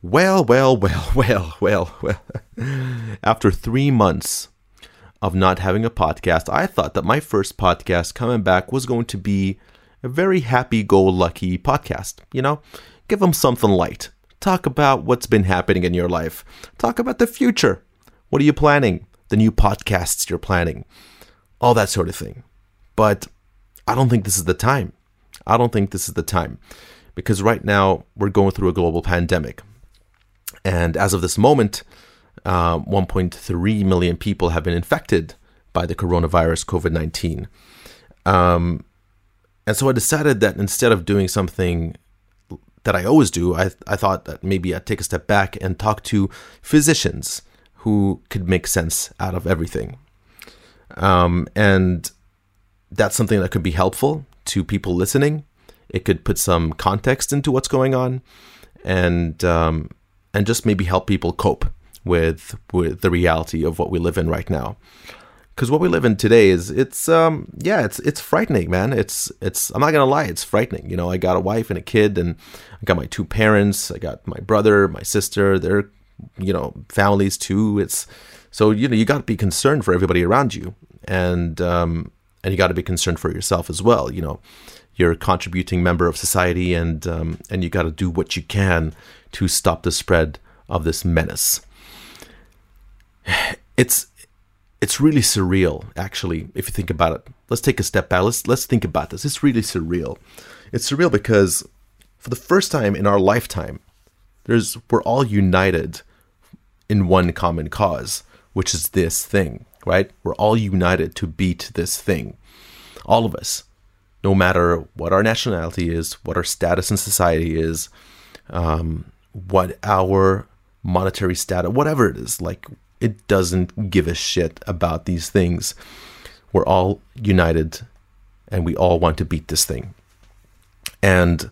Well, well, well, well, well, well. After three months of not having a podcast, I thought that my first podcast coming back was going to be a very happy go lucky podcast. You know, give them something light. Talk about what's been happening in your life. Talk about the future. What are you planning? The new podcasts you're planning. All that sort of thing. But I don't think this is the time. I don't think this is the time because right now we're going through a global pandemic. And as of this moment, uh, 1.3 million people have been infected by the coronavirus COVID 19. Um, and so I decided that instead of doing something that I always do, I, I thought that maybe I'd take a step back and talk to physicians who could make sense out of everything. Um, and that's something that could be helpful to people listening. It could put some context into what's going on, and um, and just maybe help people cope with with the reality of what we live in right now. Because what we live in today is it's um yeah it's it's frightening man. It's it's I'm not gonna lie it's frightening. You know I got a wife and a kid and I got my two parents I got my brother my sister their you know families too. It's so you know you got to be concerned for everybody around you and um and you got to be concerned for yourself as well you know you're a contributing member of society and um, and you got to do what you can to stop the spread of this menace. It's it's really surreal, actually, if you think about it. Let's take a step back. Let's let's think about this. It's really surreal. It's surreal because for the first time in our lifetime, there's we're all united in one common cause, which is this thing, right? We're all united to beat this thing. All of us, no matter what our nationality is, what our status in society is, um, what our monetary status, whatever it is, like it doesn't give a shit about these things. We're all united and we all want to beat this thing. And,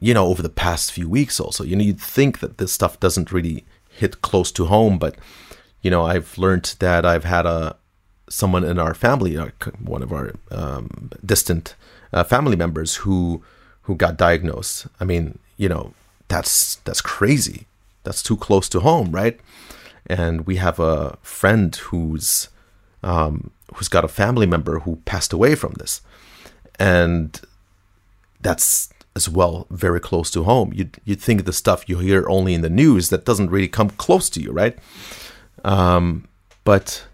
you know, over the past few weeks also, you know, you'd think that this stuff doesn't really hit close to home, but, you know, I've learned that I've had a, someone in our family, one of our um, distant uh, family members who, who got diagnosed. I mean, you know, that's that's crazy. That's too close to home, right? And we have a friend who's um, who's got a family member who passed away from this, and that's as well very close to home. You'd you'd think the stuff you hear only in the news that doesn't really come close to you, right? Um, but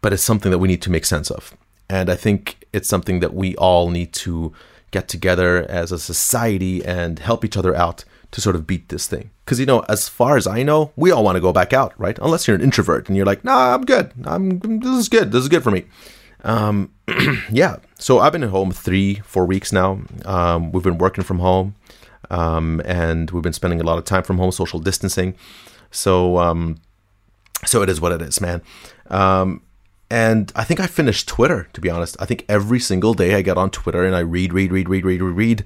but it's something that we need to make sense of, and I think it's something that we all need to get together as a society and help each other out to sort of beat this thing. Because you know, as far as I know, we all want to go back out, right? Unless you're an introvert and you're like, "Nah, I'm good. I'm this is good. This is good for me." Um, yeah. So I've been at home three, four weeks now. Um, we've been working from home, um, and we've been spending a lot of time from home, social distancing. So, um, so it is what it is, man. Um, and I think I finished Twitter, to be honest. I think every single day I get on Twitter and I read, read, read, read, read, read, read.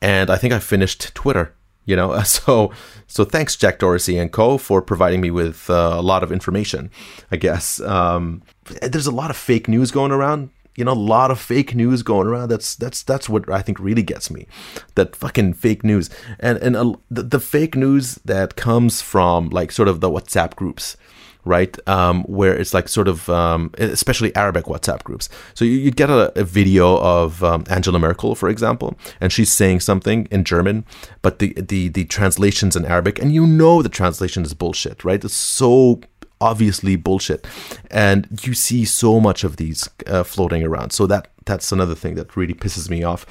And I think I finished Twitter, you know. So, so thanks, Jack Dorsey and co. for providing me with uh, a lot of information, I guess. Um, there's a lot of fake news going around. You know, a lot of fake news going around. That's that's that's what I think really gets me. That fucking fake news, and and uh, the, the fake news that comes from like sort of the WhatsApp groups right? Um, where it's like sort of, um, especially Arabic WhatsApp groups. So you, would get a, a, video of um, Angela Merkel, for example, and she's saying something in German, but the, the, the translation's in Arabic, and you know the translation is bullshit, right? It's so obviously bullshit, and you see so much of these uh, floating around. So that that's another thing that really pisses me off.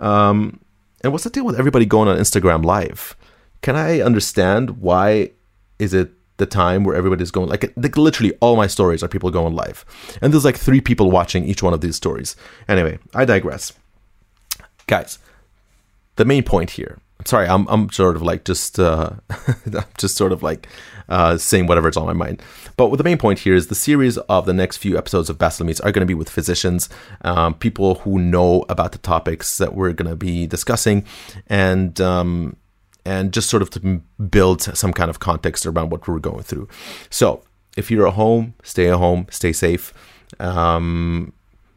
Um, and what's the deal with everybody going on Instagram Live? Can I understand why is it the time where everybody's going like, like literally all my stories are people going live. And there's like three people watching each one of these stories. Anyway i digress. Guys the main point here sorry i'm, I'm sort of like just uh just sort of like uh saying whatever's on my mind. But the main point here is the series of the next few episodes of Bachelor Meets are going to be with physicians um, people who know about the topics that we're going to be discussing. And um and just sort of to build some kind of context around what we're going through. So, if you're at home, stay at home, stay safe, um,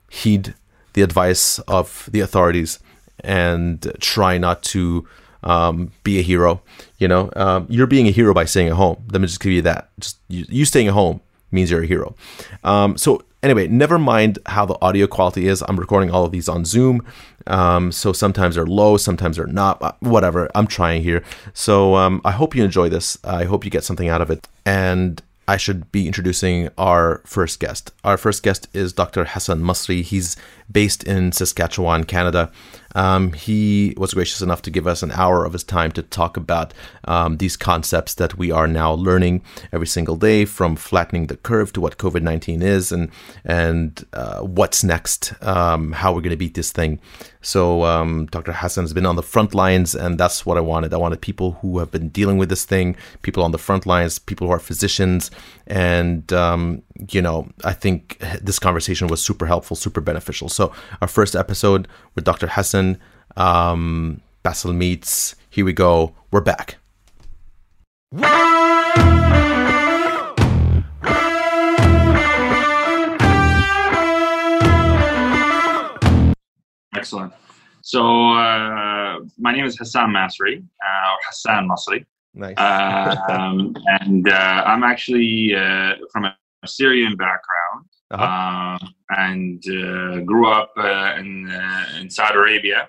heed the advice of the authorities, and try not to um, be a hero. You know, um, you're being a hero by staying at home. Let me just give you that. Just you, you staying at home means you're a hero. Um, so anyway, never mind how the audio quality is. I'm recording all of these on Zoom. Um, so sometimes they're low, sometimes they're not. Whatever. I'm trying here. So um, I hope you enjoy this. I hope you get something out of it. And I should be introducing our first guest. Our first guest is Dr. Hassan Masri. He's based in Saskatchewan, Canada. Um, he was gracious enough to give us an hour of his time to talk about um, these concepts that we are now learning every single day, from flattening the curve to what COVID nineteen is, and and uh, what's next, um, how we're going to beat this thing. So um, Dr. Hassan has been on the front lines, and that's what I wanted. I wanted people who have been dealing with this thing, people on the front lines, people who are physicians, and um, you know, I think this conversation was super helpful, super beneficial. So our first episode with Dr. Hassan, um, Basil Meets. Here we go. We're back. Excellent. So uh, my name is Hassan Masri, uh, or Hassan Masri. Nice. Uh, um, and uh, I'm actually uh, from a Syrian background uh-huh. Um, and uh, grew up uh, in, in Saudi Arabia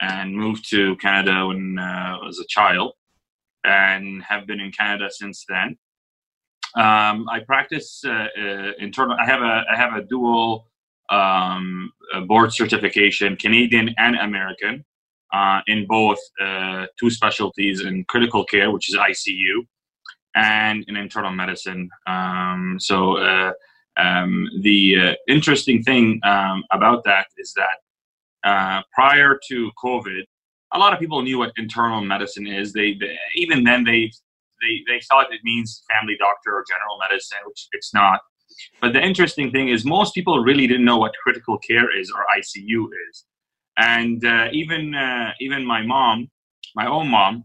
and moved to Canada when I was a child and have been in Canada since then. Um, I practice internal. I have a I have a dual um, board certification, Canadian and American, uh, in both uh, two specialties in critical care, which is ICU, and in internal medicine. Um, so uh, um, the uh, interesting thing um, about that is that uh, prior to COVID, a lot of people knew what internal medicine is. They, they even then they they they thought it means family doctor or general medicine, which it's not. But the interesting thing is, most people really didn't know what critical care is or ICU is, and uh, even uh, even my mom, my own mom,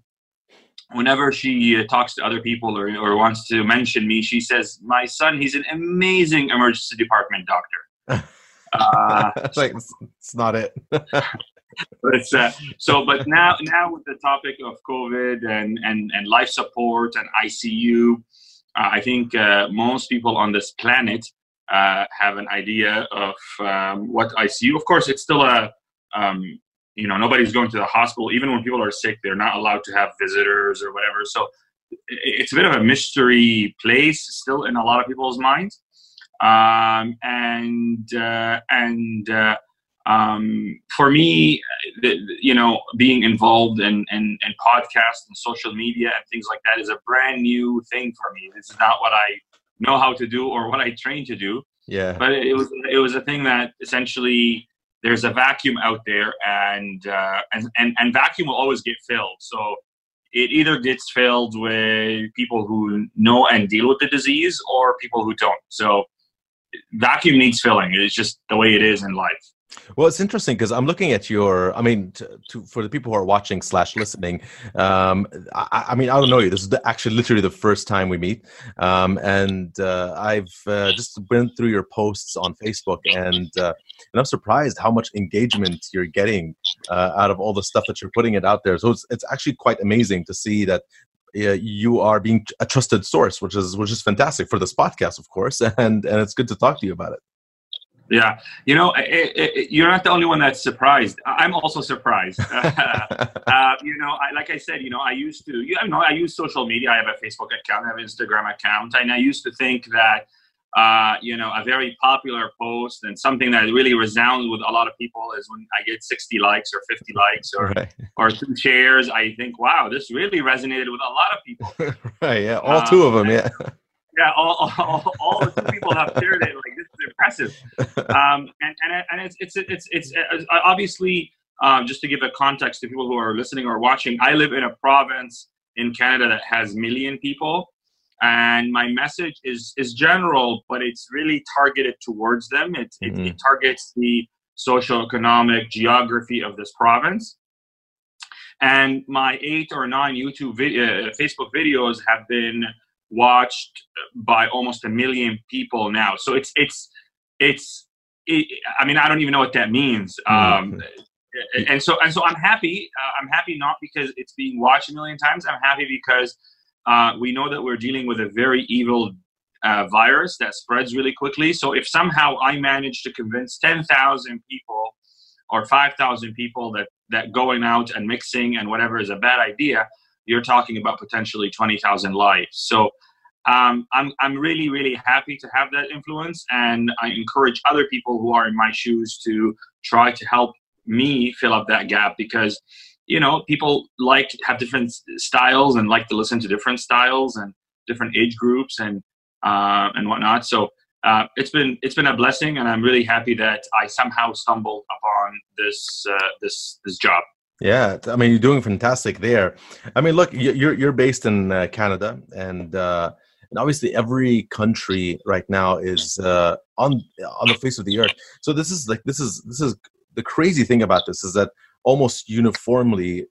whenever she uh, talks to other people or, or wants to mention me, she says, "My son, he's an amazing emergency department doctor." Uh, like it's not it. it's, uh, so, but now, now with the topic of COVID and and and life support and ICU, uh, I think uh, most people on this planet uh, have an idea of um, what ICU. Of course, it's still a um, you know nobody's going to the hospital. Even when people are sick they're not allowed to have visitors or whatever. So it's a bit of a mystery place still in a lot of people's minds. Um, and uh, and uh, um, for me the, you know being involved in, in, in podcasts and social media and things like that is a brand new thing for me. This is not what i know how to do or what i train to do. Yeah. But it was it was a thing that essentially there's a vacuum out there and, uh, and, and, and vacuum will always get filled. So it either gets filled with people who know and deal with the disease or people who don't. So vacuum needs filling. It's just the way it is in life. Well, it's interesting because I'm looking at your. I mean, to, to, for the people who are watching slash listening, um, I, I, mean, I don't know you. This is the, actually literally the first time we meet, um, and uh, I've uh, just been through your posts on Facebook, and uh, and I'm surprised how much engagement you're getting uh, out of all the stuff that you're putting it out there. So it's it's actually quite amazing to see that uh, you are being a trusted source, which is which is fantastic for this podcast, of course, and and it's good to talk to you about it. Yeah, you know, it, it, you're not the only one that's surprised. I'm also surprised. uh, you know, I, like I said, you know, I used to, you know, I use social media. I have a Facebook account, I have an Instagram account, and I used to think that, uh, you know, a very popular post and something that really resounds with a lot of people is when I get 60 likes or 50 likes or right. or two shares. I think, wow, this really resonated with a lot of people. right? Yeah, all uh, two of them. Yeah. Yeah, all, all, all the two people have shared it. Like impressive. Um, and and and it's it's it's it's, it's obviously um, just to give a context to people who are listening or watching. I live in a province in Canada that has million people, and my message is is general, but it's really targeted towards them. It mm-hmm. it, it targets the social economic geography of this province and my eight or nine YouTube video, uh, Facebook videos have been watched by almost a million people now. So it's it's it's. It, I mean, I don't even know what that means. Mm-hmm. Um, and so and so I'm happy. Uh, I'm happy not because it's being watched a million times. I'm happy because uh, we know that we're dealing with a very evil uh, virus that spreads really quickly. So if somehow I manage to convince 10,000 people or 5,000 people that, that going out and mixing and whatever is a bad idea, you're talking about potentially 20,000 lives. So um, I'm, I'm really, really happy to have that influence. And I encourage other people who are in my shoes to try to help me fill up that gap because, you know, people like have different styles and like to listen to different styles and different age groups. And uh, and whatnot. So uh, it's been it's been a blessing, and I'm really happy that I somehow stumbled upon this uh, this this job. Yeah, I mean you're doing fantastic there. I mean, look, you're you're based in uh, Canada, and uh, and obviously every country right now is uh, on on the face of the earth. So this is like this is this is the crazy thing about this is that almost uniformly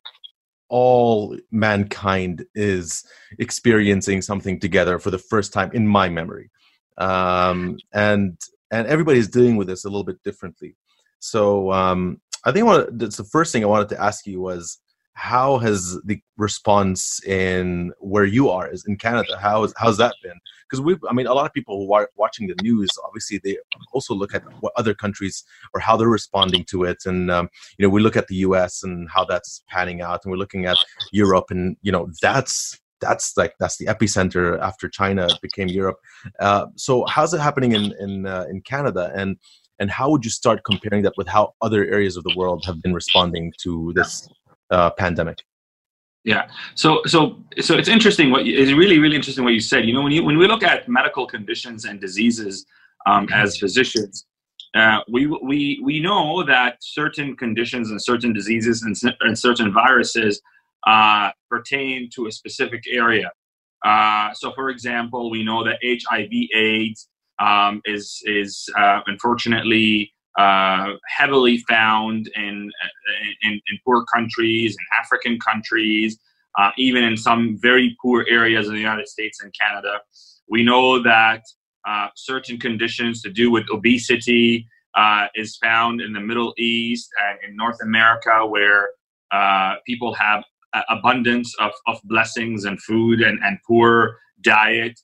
all mankind is experiencing something together for the first time in my memory um, and and everybody's dealing with this a little bit differently so um, i think what, that's the first thing i wanted to ask you was how has the response in where you are is in Canada? How is how's that been? Because we, I mean, a lot of people who are watching the news, obviously, they also look at what other countries or how they're responding to it, and um, you know, we look at the U.S. and how that's panning out, and we're looking at Europe, and you know, that's that's like that's the epicenter after China became Europe. Uh, so how's it happening in in uh, in Canada and and how would you start comparing that with how other areas of the world have been responding to this uh, pandemic. Yeah. So so so it's interesting. What you, it's really really interesting what you said. You know, when you when we look at medical conditions and diseases um, as physicians, uh, we we we know that certain conditions and certain diseases and, and certain viruses uh, pertain to a specific area. Uh, so, for example, we know that HIV/AIDS um, is is uh, unfortunately uh, heavily found in, in, in poor countries, in African countries, uh, even in some very poor areas in the United States and Canada. We know that uh, certain conditions to do with obesity uh, is found in the Middle East and in North America, where uh, people have abundance of, of blessings and food and, and poor diet.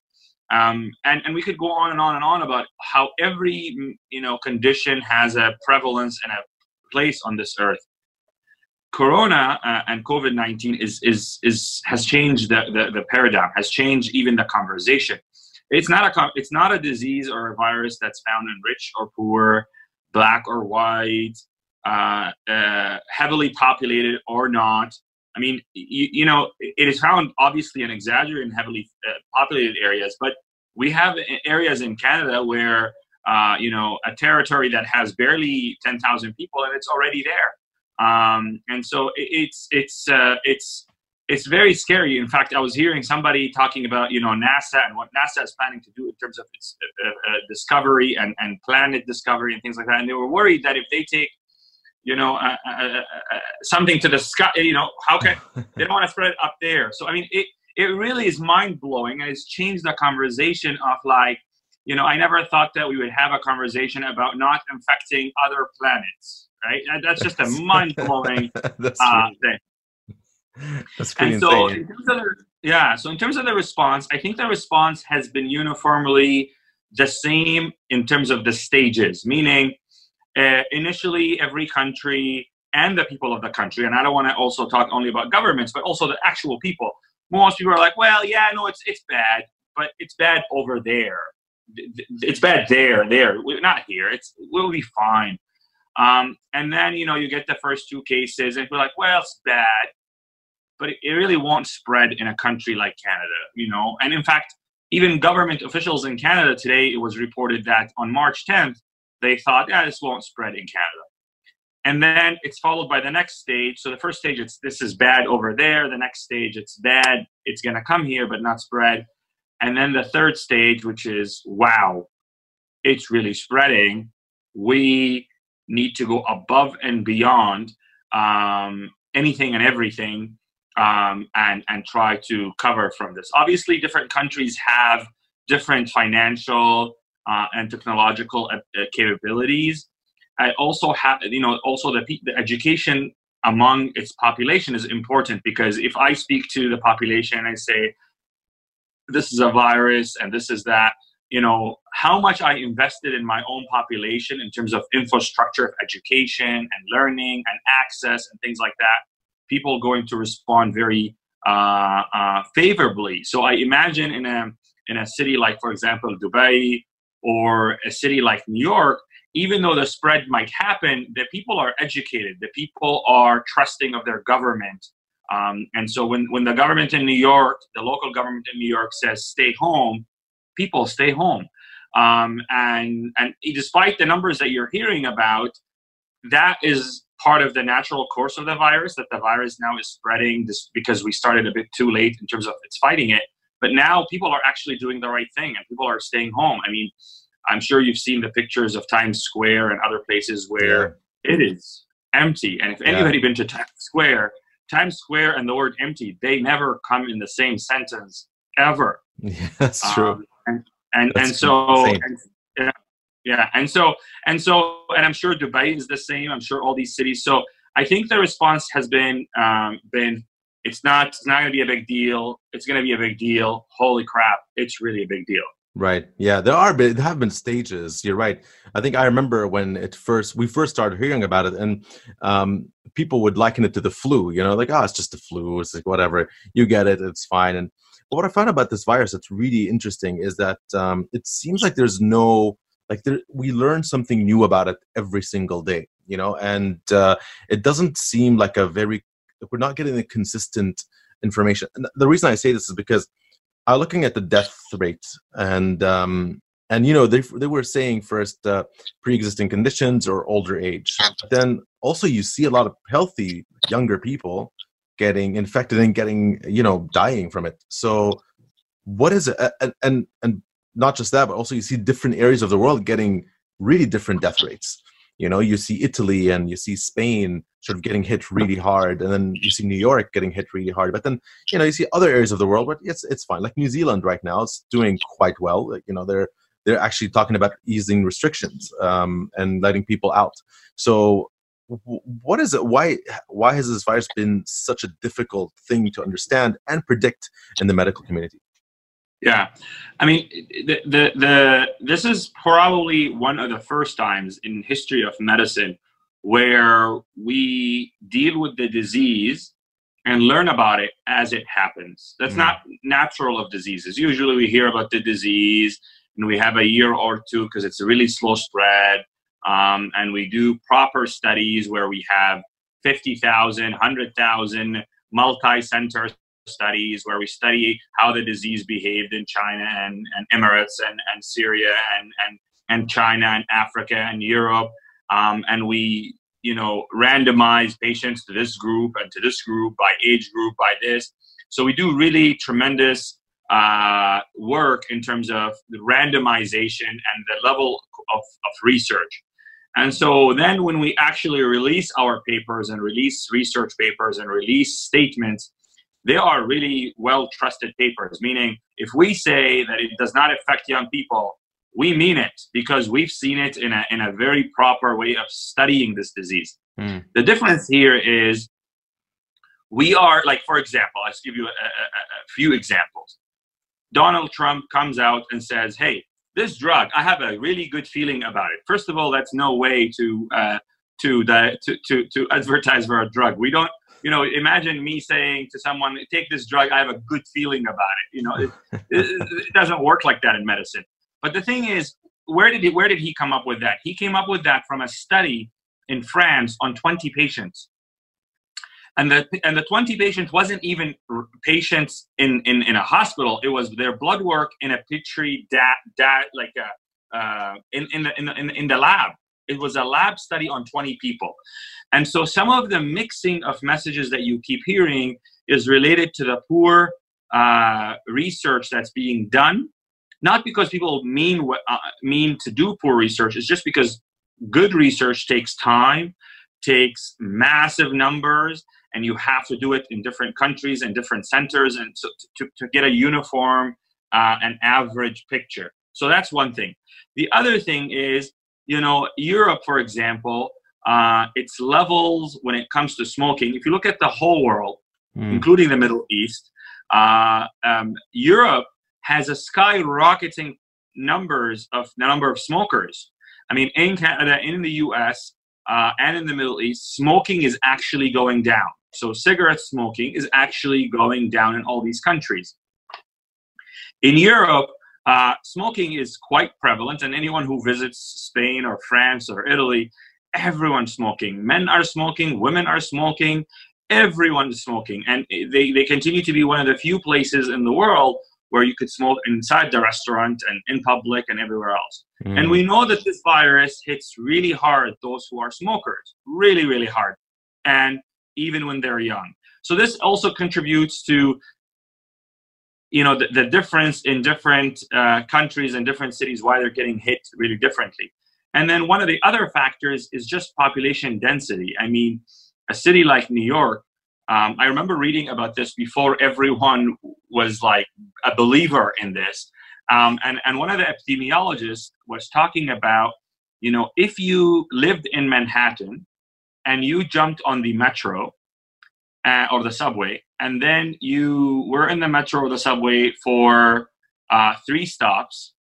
Um, and, and we could go on and on and on about how every you know condition has a prevalence and a place on this earth. Corona uh, and COVID nineteen is is is has changed the, the, the paradigm, has changed even the conversation. It's not a it's not a disease or a virus that's found in rich or poor, black or white, uh, uh, heavily populated or not. I mean, you, you know, it is found obviously in exaggerated and heavily uh, populated areas, but we have areas in Canada where, uh, you know, a territory that has barely 10,000 people and it's already there. Um, and so it's, it's, uh, it's, it's very scary. In fact, I was hearing somebody talking about, you know, NASA and what NASA is planning to do in terms of its uh, uh, discovery and, and planet discovery and things like that. And they were worried that if they take you know, uh, uh, uh, uh, something to the sky. You know, how can they don't want to spread it up there? So I mean, it it really is mind blowing, and it's changed the conversation of like, you know, I never thought that we would have a conversation about not infecting other planets, right? And that's just a mind blowing uh, thing. That's pretty and so insane. The, yeah, so in terms of the response, I think the response has been uniformly the same in terms of the stages, meaning uh, initially every country and the people of the country, and I don't want to also talk only about governments, but also the actual people. Most people are like, well, yeah, no, it's it's bad, but it's bad over there. It's bad there, there, We're not here. It's we'll be fine. Um, and then you know you get the first two cases, and we're like, well, it's bad, but it really won't spread in a country like Canada, you know. And in fact, even government officials in Canada today, it was reported that on March 10th, they thought, yeah, this won't spread in Canada. And then it's followed by the next stage. So the first stage, it's this is bad over there. The next stage, it's bad. It's going to come here, but not spread. And then the third stage, which is wow, it's really spreading. We need to go above and beyond um, anything and everything um, and and try to cover from this. Obviously, different countries have different financial uh, and technological uh, capabilities. I also have, you know, also the, the education among its population is important because if I speak to the population and I say, this is a virus and this is that, you know, how much I invested in my own population in terms of infrastructure of education and learning and access and things like that, people going to respond very uh, uh, favorably. So I imagine in a in a city like, for example, Dubai or a city like New York, even though the spread might happen, the people are educated. The people are trusting of their government. Um, and so when, when the government in New York, the local government in New York says stay home, people stay home. Um, and, and despite the numbers that you're hearing about, that is part of the natural course of the virus, that the virus now is spreading this because we started a bit too late in terms of its fighting it. But now people are actually doing the right thing and people are staying home. I mean, I'm sure you've seen the pictures of Times Square and other places where yeah. it is empty. And if anybody been to Times Square, Times Square and the word empty, they never come in the same sentence ever. Yeah, that's true. Um, and and, and so and, yeah, yeah, and so and so and I'm sure Dubai is the same. I'm sure all these cities. So I think the response has been um, been it's not it's not going to be a big deal. It's going to be a big deal. Holy crap! It's really a big deal. Right. Yeah, there are there have been stages. You're right. I think I remember when it first we first started hearing about it, and um, people would liken it to the flu. You know, like oh, it's just the flu. It's like whatever. You get it. It's fine. And what I found about this virus that's really interesting is that um, it seems like there's no like there, we learn something new about it every single day. You know, and uh, it doesn't seem like a very we're not getting the consistent information. And the reason I say this is because I'm looking at the death rate, and um, and you know they they were saying first uh, pre-existing conditions or older age. But then also you see a lot of healthy younger people getting infected and getting you know dying from it. So what is it? And and, and not just that, but also you see different areas of the world getting really different death rates you know you see italy and you see spain sort of getting hit really hard and then you see new york getting hit really hard but then you know you see other areas of the world but it's it's fine. Like new zealand right now is doing quite well you know they're they're actually talking about easing restrictions um, and letting people out. So what is it why why has this virus been such a difficult thing to understand and predict in the medical community yeah, I mean, the, the the this is probably one of the first times in history of medicine where we deal with the disease and learn about it as it happens. That's mm. not natural of diseases. Usually, we hear about the disease and we have a year or two because it's a really slow spread, um, and we do proper studies where we have 50,000, 100,000 multi-center studies where we study how the disease behaved in China and, and Emirates and, and Syria and, and, and China and Africa and Europe. Um, and we, you know, randomize patients to this group and to this group by age group, by this. So we do really tremendous uh, work in terms of the randomization and the level of, of research. And so then when we actually release our papers and release research papers and release statements, they are really well trusted papers, meaning if we say that it does not affect young people, we mean it because we've seen it in a, in a very proper way of studying this disease. Mm. The difference here is we are, like, for example, I'll give you a, a, a few examples. Donald Trump comes out and says, hey, this drug, I have a really good feeling about it. First of all, that's no way to uh, to, to to to advertise for a drug. We don't you know, imagine me saying to someone, take this drug, I have a good feeling about it. You know, it, it, it, doesn't work like that in medicine. But the thing is, where did he, where did he come up with that? He came up with that from a study in France on 20 patients. And the, and the 20 patients wasn't even patients in, in, in a hospital. It was their blood work in a petri da, da like a, uh, in, in, the, in, the, in the lab. It was a lab study on 20 people. And so some of the mixing of messages that you keep hearing is related to the poor uh, research that's being done. Not because people mean what uh, mean to do poor research. It's just because good research takes time, takes massive numbers, and you have to do it in different countries and different centers, and so to, to get a uniform uh, and average picture. So that's one thing. The other thing is you know, Europe, for example, uh, its levels when it comes to smoking, if you look at the whole world, mm. including the Middle East, uh, um, Europe has a skyrocketing numbers of the number of smokers. I mean, in Canada, in the US, uh, and in the Middle East, smoking is actually going down. So, cigarette smoking is actually going down in all these countries. In Europe, uh, smoking is quite prevalent, and anyone who visits Spain or France or Italy, everyone's smoking. Men are smoking, women are smoking, everyone is smoking. And they, they continue to be one of the few places in the world where you could smoke inside the restaurant and in public and everywhere else. Mm. And we know that this virus hits really hard those who are smokers, really, really hard, and even when they're young. So this also contributes to you know the, the difference in different uh, countries and different cities why they're getting hit really differently and then one of the other factors is just population density i mean a city like new york um, I remember reading about this before everyone was like a believer in this. Um, and, and one of the epidemiologists was talking about, you know, if you lived in Manhattan and you jumped on the metro uh, or the subway, and then you were in the metro or the subway for uh, three stops,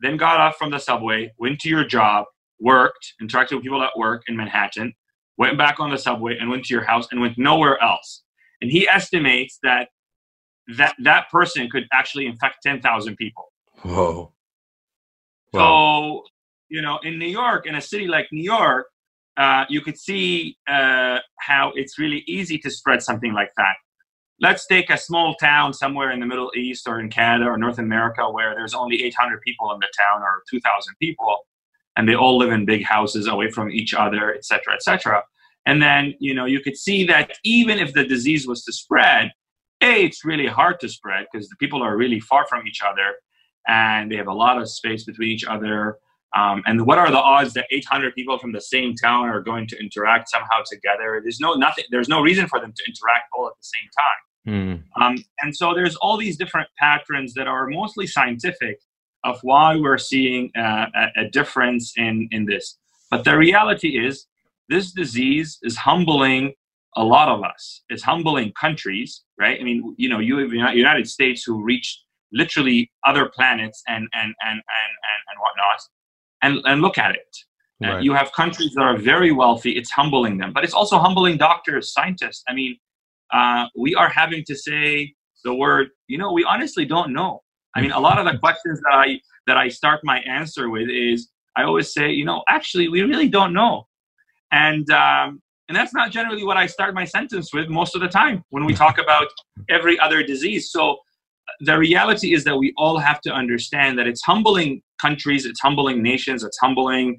then got off from the subway, went to your job, worked, interacted with people at work in Manhattan, went back on the subway and went to your house and went nowhere else. And he estimates that that, that person could actually infect 10,000 people. Whoa. Wow. So, you know, in New York, in a city like New York, uh, you could see uh, how it's really easy to spread something like that. Let's take a small town somewhere in the Middle East or in Canada or North America where there's only 800 people in the town or 2,000 people and they all live in big houses away from each other, et cetera, et cetera. And then, you know, you could see that even if the disease was to spread, A, it's really hard to spread because the people are really far from each other and they have a lot of space between each other. Um, and what are the odds that 800 people from the same town are going to interact somehow together? There's no nothing. There's no reason for them to interact all at the same time. Mm. Um, and so there's all these different patterns that are mostly scientific of why we're seeing uh, a, a difference in, in this. But the reality is, this disease is humbling a lot of us. It's humbling countries, right? I mean, you know, you United States who reached literally other planets and and and and and, and whatnot, and and look at it. Uh, you have countries that are very wealthy. It's humbling them, but it's also humbling doctors, scientists. I mean, uh, we are having to say the word. You know, we honestly don't know. I mean, a lot of the questions that I that I start my answer with is I always say, you know, actually, we really don't know, and um, and that's not generally what I start my sentence with most of the time when we talk about every other disease. So the reality is that we all have to understand that it's humbling countries, it's humbling nations, it's humbling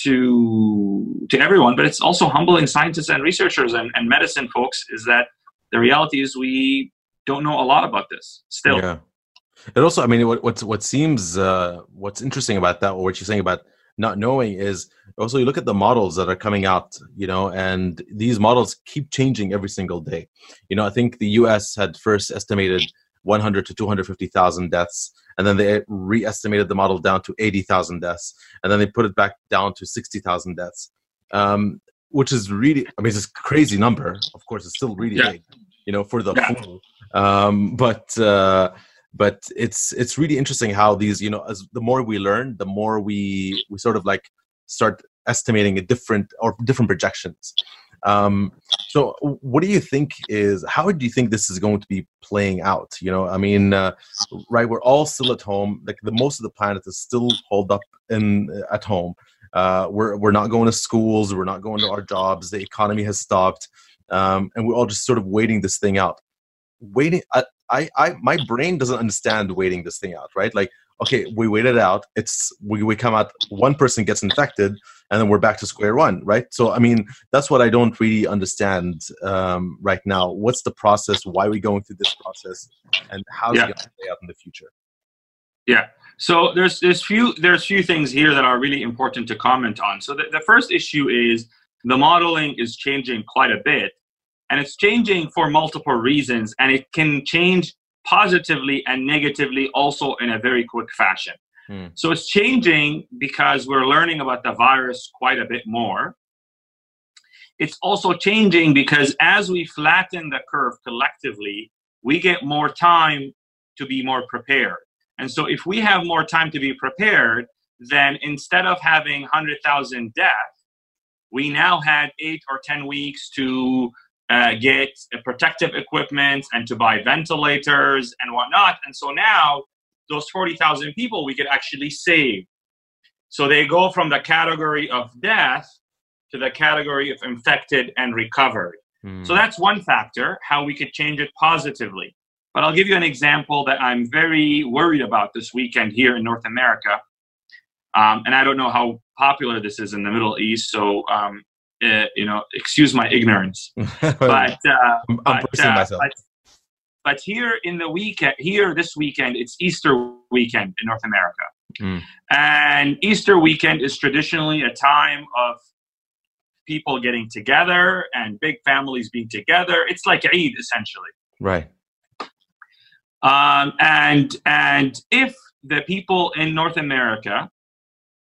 to to everyone, but it's also humbling scientists and researchers and, and medicine folks. Is that the reality is we don't know a lot about this still. Yeah. It also, I mean, what what's what seems uh, what's interesting about that, or what you're saying about not knowing, is also you look at the models that are coming out, you know, and these models keep changing every single day. You know, I think the U.S. had first estimated 100 to 250,000 deaths, and then they re-estimated the model down to 80,000 deaths, and then they put it back down to 60,000 deaths, um, which is really, I mean, it's a crazy number. Of course, it's still really yeah. big, you know, for the yeah. Um, but uh, but it's it's really interesting how these you know as the more we learn the more we we sort of like start estimating a different or different projections um, so what do you think is how do you think this is going to be playing out? You know i mean uh, right we're all still at home like the most of the planet is still holed up in uh, at home. Uh, we're, we're not going to schools we're not going to our jobs the economy has stopped um, and we're all just sort of waiting this thing out. Waiting I, I, I my brain doesn't understand waiting this thing out right? Like okay we wait it out. It's we, we come out one person gets infected and then we're back to square one right? So i mean that's what i don't really understand um, right now. What's the process? Why are we going through this process? And how's yeah. it going to play out in the future? Yeah. So there's there's few there's few things here that are really important to comment on. So the, the first issue is the modeling is changing quite a bit and it's changing for multiple reasons and it can change positively and negatively also in a very quick fashion Mm. So it's changing because we're learning about the virus quite a bit more. It's also changing because as we flatten the curve collectively, we get more time to be more prepared. And so if we have more time to be prepared, then instead of having 100,000 deaths, we now had eight or 10 weeks to uh, get protective equipment and to buy ventilators and whatnot. And so now those 40,000 people we could actually save. So they go from the category of death to the category of infected and recovered. Mm. So that's one factor, how we could change it positively. But I'll give you an example that I'm very worried about this weekend here in North America. Um, and I don't know how popular this is in the Middle East, so um, uh, you know, excuse my ignorance. but, uh, I'm, I'm but, uh, myself. But, but, here in the weekend, here this weekend, it's Easter weekend in North America, mm. and Easter weekend is traditionally a time of people getting together and big families being together. It's like Eid essentially. Right. Um, and and if the people in North America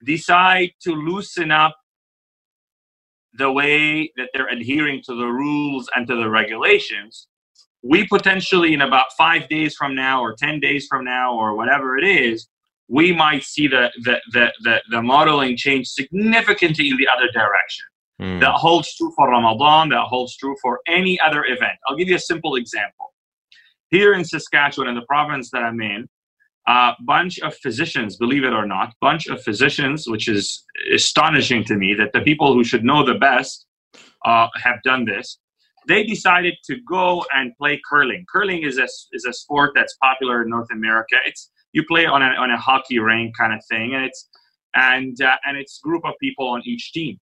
decide to loosen up the way that they're adhering to the rules and to the regulations, we potentially in about five days from now or 10 days from now or whatever it is, we might see the, the, the, the, the modeling change significantly in the other direction. Mm. That holds true for Ramadan, that holds true for any other event. I'll give you a simple example. Here in Saskatchewan, in the province that I'm in, a bunch of physicians, believe it or not, bunch of physicians, which is astonishing to me that the people who should know the best uh, have done this. They decided to go and play curling. Curling is a is a sport that's popular in North America. It's you play on a on a hockey rink kind of thing, and it's and uh, and it's group of people on each team,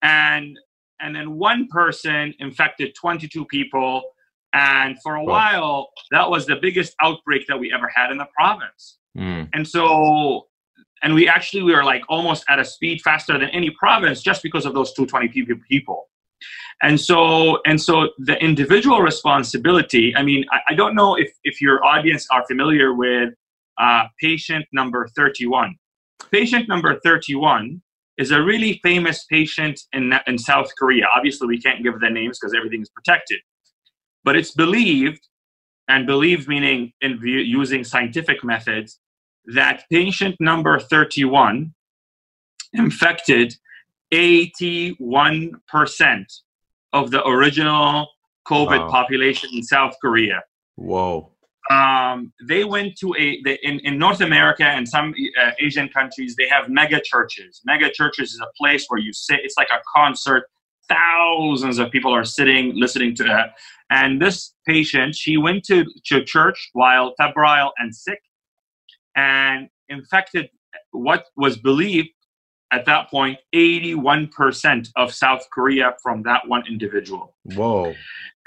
and and then one person infected 22 people and for a while, that was the biggest outbreak that we ever had in the province. Mm. And so, and we actually we were like almost at a speed faster than any province just because of those 220 people. And so, and so the individual responsibility. I mean, I, I don't know if if your audience are familiar with uh, patient number 31. Patient number 31 is a really famous patient in, in South Korea. Obviously, we can't give the names because everything is protected. But it's believed, and believed meaning in using scientific methods, that patient number 31 infected 81% of the original COVID wow. population in South Korea. Whoa. Um, they went to a they, in, in North America and some uh, Asian countries. They have mega churches. Mega churches is a place where you sit. It's like a concert. Thousands of people are sitting listening to that. And this patient, she went to, to church while febrile and sick and infected what was believed at that point 81% of South Korea from that one individual. Whoa.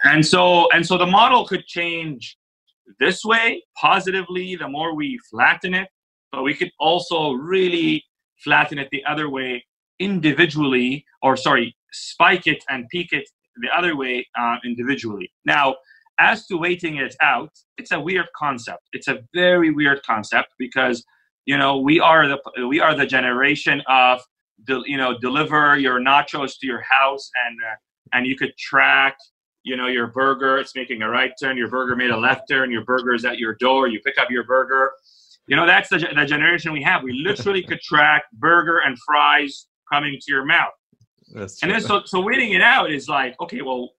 And so and so the model could change this way positively the more we flatten it, but we could also really flatten it the other way individually or sorry, spike it and peak it the other way uh, individually. Now, as to waiting it out, it's a weird concept. It's a very weird concept because you know we are the we are the generation of de, you know deliver your nachos to your house and uh, and you could track you know your burger. It's making a right turn. Your burger made a left turn. Your burger is at your door. You pick up your burger. You know that's the, the generation we have. We literally could track burger and fries coming to your mouth. That's and then so so waiting it out is like, okay, well,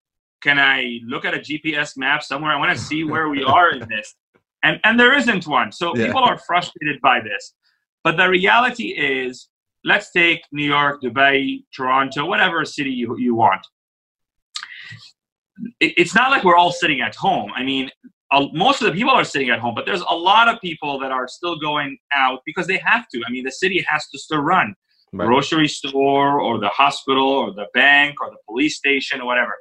can I look at a GPS map somewhere? I want to see where we are in this. And and there isn't one. So yeah. people are frustrated by this. But the reality is, let's take New York, Dubai, Toronto, whatever city you, you want. It, it's not like we're all sitting at home. I mean, most of the people are sitting at home, but there's a lot of people that are still going out because they have to. I mean, the city has to still run right. grocery store or the hospital or the bank or the police station or whatever.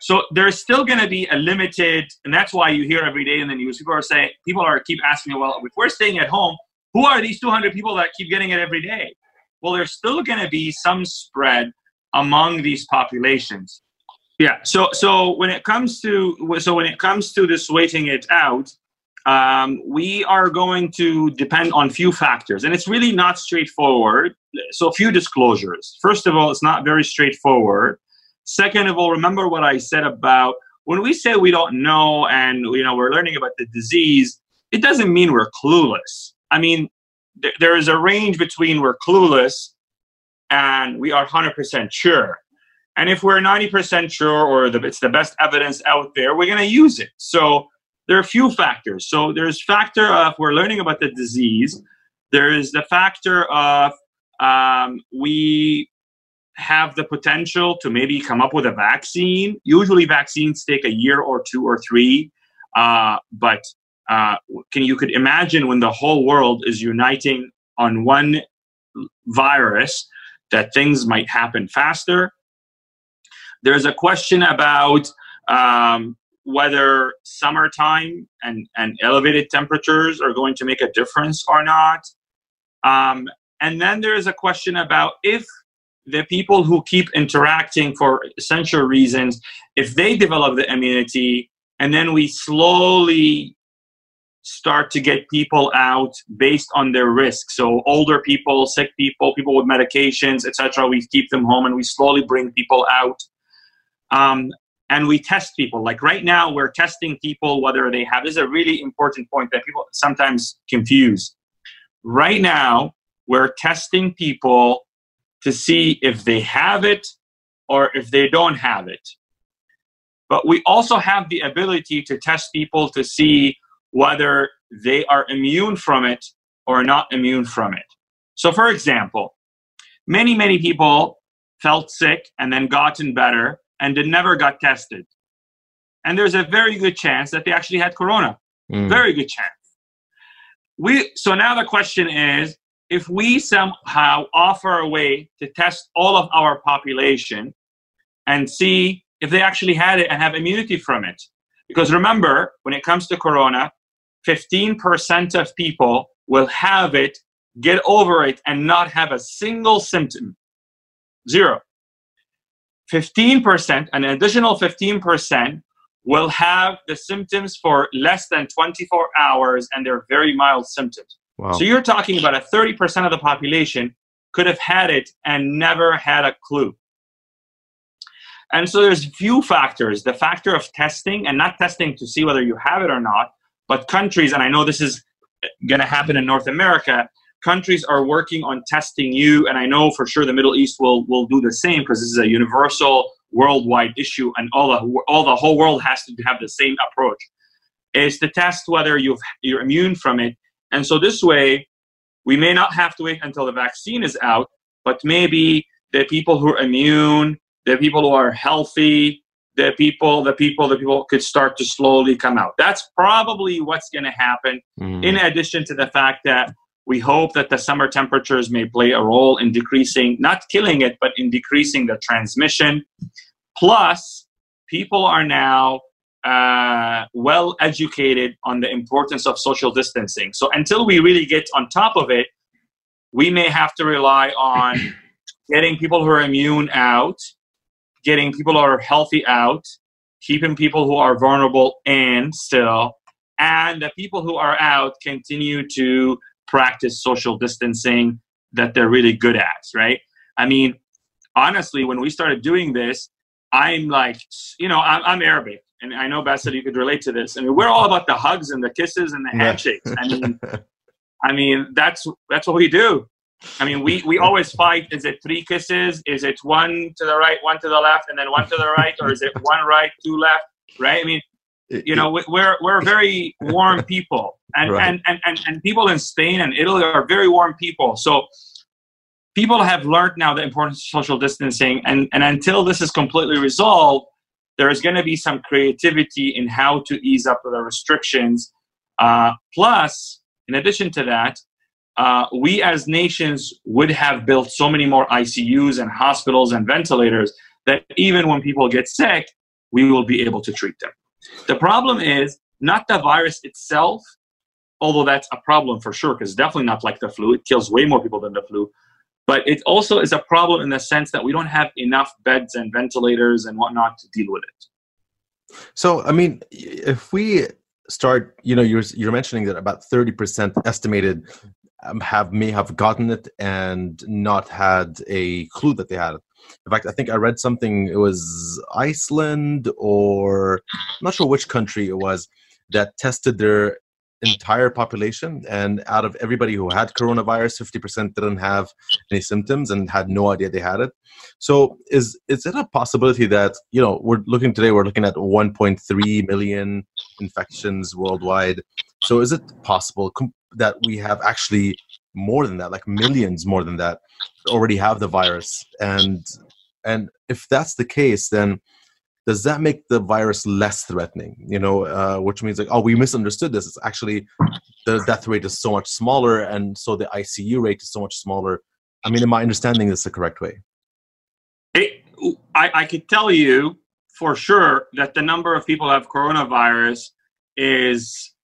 So there's still going to be a limited, and that's why you hear every day in the news people are saying, people are keep asking well, if we're staying at home, who are these 200 people that keep getting it every day? Well, there's still going to be some spread among these populations. Yeah. So so when it comes to so when it comes to this waiting it out, um, we are going to depend on few factors, and it's really not straightforward. So, a few disclosures. First of all, it's not very straightforward. Second of all, remember what I said about when we say we don't know and you know we're learning about the disease. It doesn't mean we're clueless. I mean, th- there is a range between we're clueless and we are 100% sure. And if we're 90% sure or the, it's the best evidence out there, we're going to use it. So there are a few factors. So there's factor of we're learning about the disease. There is the factor of um, we have the potential to maybe come up with a vaccine. Usually, vaccines take a year or two or three, uh, but uh, can you could imagine when the whole world is uniting on one virus that things might happen faster. There's a question about um, whether summertime and, and elevated temperatures are going to make a difference or not. Um, and then there's a question about if the people who keep interacting for essential reasons, if they develop the immunity, and then we slowly start to get people out based on their risk. So older people, sick people, people with medications, etc. We keep them home and we slowly bring people out. Um, and we test people. Like right now, we're testing people whether they have. This is a really important point that people sometimes confuse. Right now, we're testing people to see if they have it or if they don't have it. But we also have the ability to test people to see whether they are immune from it or not immune from it. So, for example, many, many people felt sick and then gotten better and they never got tested. And there's a very good chance that they actually had corona. Mm. Very good chance. We so now the question is if we somehow offer a way to test all of our population and see if they actually had it and have immunity from it. Because remember, when it comes to corona, 15% of people will have it, get over it, and not have a single symptom. Zero. 15%, an additional 15% will have the symptoms for less than 24 hours and they're very mild symptoms. Wow. So you're talking about a 30% of the population could have had it and never had a clue. And so there's few factors. The factor of testing and not testing to see whether you have it or not, but countries, and I know this is going to happen in North America, countries are working on testing you, and I know for sure the Middle East will will do the same because this is a universal worldwide issue, and all the all the whole world has to have the same approach. Is to test whether you've you're immune from it, and so this way, we may not have to wait until the vaccine is out, but maybe the people who are immune, the people who are healthy, the people, the people, the people could start to slowly come out. That's probably what's going to happen. Mm. In addition to the fact that we hope that the summer temperatures may play a role in decreasing, not killing it, but in decreasing the transmission. Plus, people are now uh, well educated on the importance of social distancing. So until we really get on top of it, we may have to rely on getting people who are immune out, getting people who are healthy out, keeping people who are vulnerable in still, and the people who are out continue to practice social distancing that they're really good at, right? I mean, honestly, when we started doing this, I'm like, you know, I'm, I'm Arabic, and I know Bassett, you could relate to this. I mean, we're all about the hugs and the kisses and the handshakes. I mean, I mean, that's that's what we do. I mean, we we always fight. Is it three kisses? Is it one to the right, one to the left, and then one to the right, or is it one right, two left? Right? I mean, you know, we're we're very warm people, and, right. and, and and and people in Spain and Italy are very warm people. So people have learned now the importance of social distancing, and and until this is completely resolved, there is going to be some creativity in how to ease up the restrictions. Uh, plus, in addition to that, uh, we as nations would have built so many more ICUs and hospitals and ventilators that even when people get sick, we will be able to treat them. The problem is not the virus itself, although that's a problem for sure, because definitely not like the flu. It kills way more people than the flu. But it also is a problem in the sense that we don't have enough beds and ventilators and whatnot to deal with it. So, I mean, if we start, you know, you're you're mentioning that about thirty percent estimated um, have may have gotten it and not had a clue that they had it. In fact, I think I read something. It was Iceland or I'm not sure which country it was that tested their entire population and out of everybody who had coronavirus 50% didn't have any symptoms and had no idea they had it so is is it a possibility that you know we're looking today we're looking at 1.3 million infections worldwide so is it possible that we have actually more than that like millions more than that already have the virus. And and if that's the case then does that make the virus less threatening? You know uh, which means like oh we misunderstood this. It's actually the death rate is so much smaller and so the icu rate is so much smaller. I mean am i understanding this the correct way? It, I, I could tell you for sure that the number of people who have coronavirus is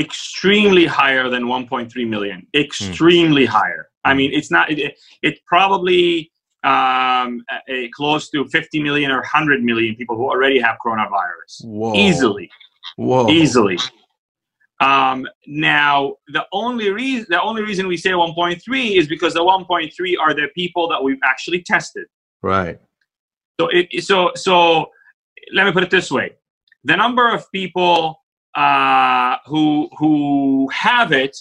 extremely higher than 1.3 million. Extremely hmm. higher. I mean it's not it, it probably um, a, close to 50 million or 100 million people who already have coronavirus. Whoa. easily. Whoa. easily. Um, now the only reason the only reason we say 1.3 is because the 1.3 are the people that we've actually tested. Right. So it so so let me put it this way. The number of people uh, who who have it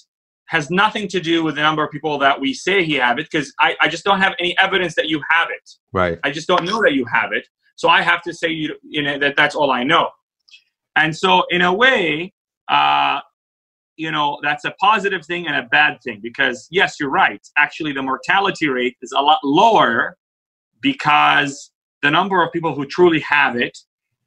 has nothing to do with the number of people that we say he have it because I, I just don't have any evidence that you have it. Right. I just don't know that you have it. So I have to say you, you know, that that's all I know. And so in a way, uh, you know, that's a positive thing and a bad thing because yes, you're right. Actually, the mortality rate is a lot lower because the number of people who truly have it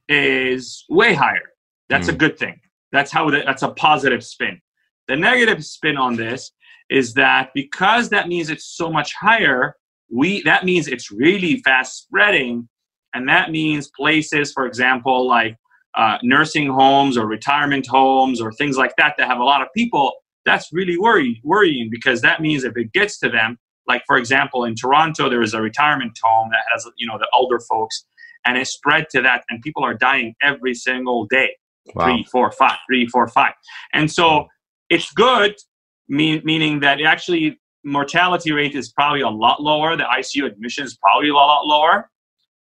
is way higher. That's mm. a good thing. That's how the, that's a positive spin. The negative spin on this is that because that means it's so much higher, we that means it's really fast spreading, and that means places, for example, like uh, nursing homes or retirement homes or things like that that have a lot of people. That's really worry, worrying because that means if it gets to them, like for example in Toronto, there is a retirement home that has you know the older folks, and it spread to that, and people are dying every single day. Wow. Three, four, five, three, four, five, and so it's good, mean, meaning that actually mortality rate is probably a lot lower. The ICU admission is probably a lot lower,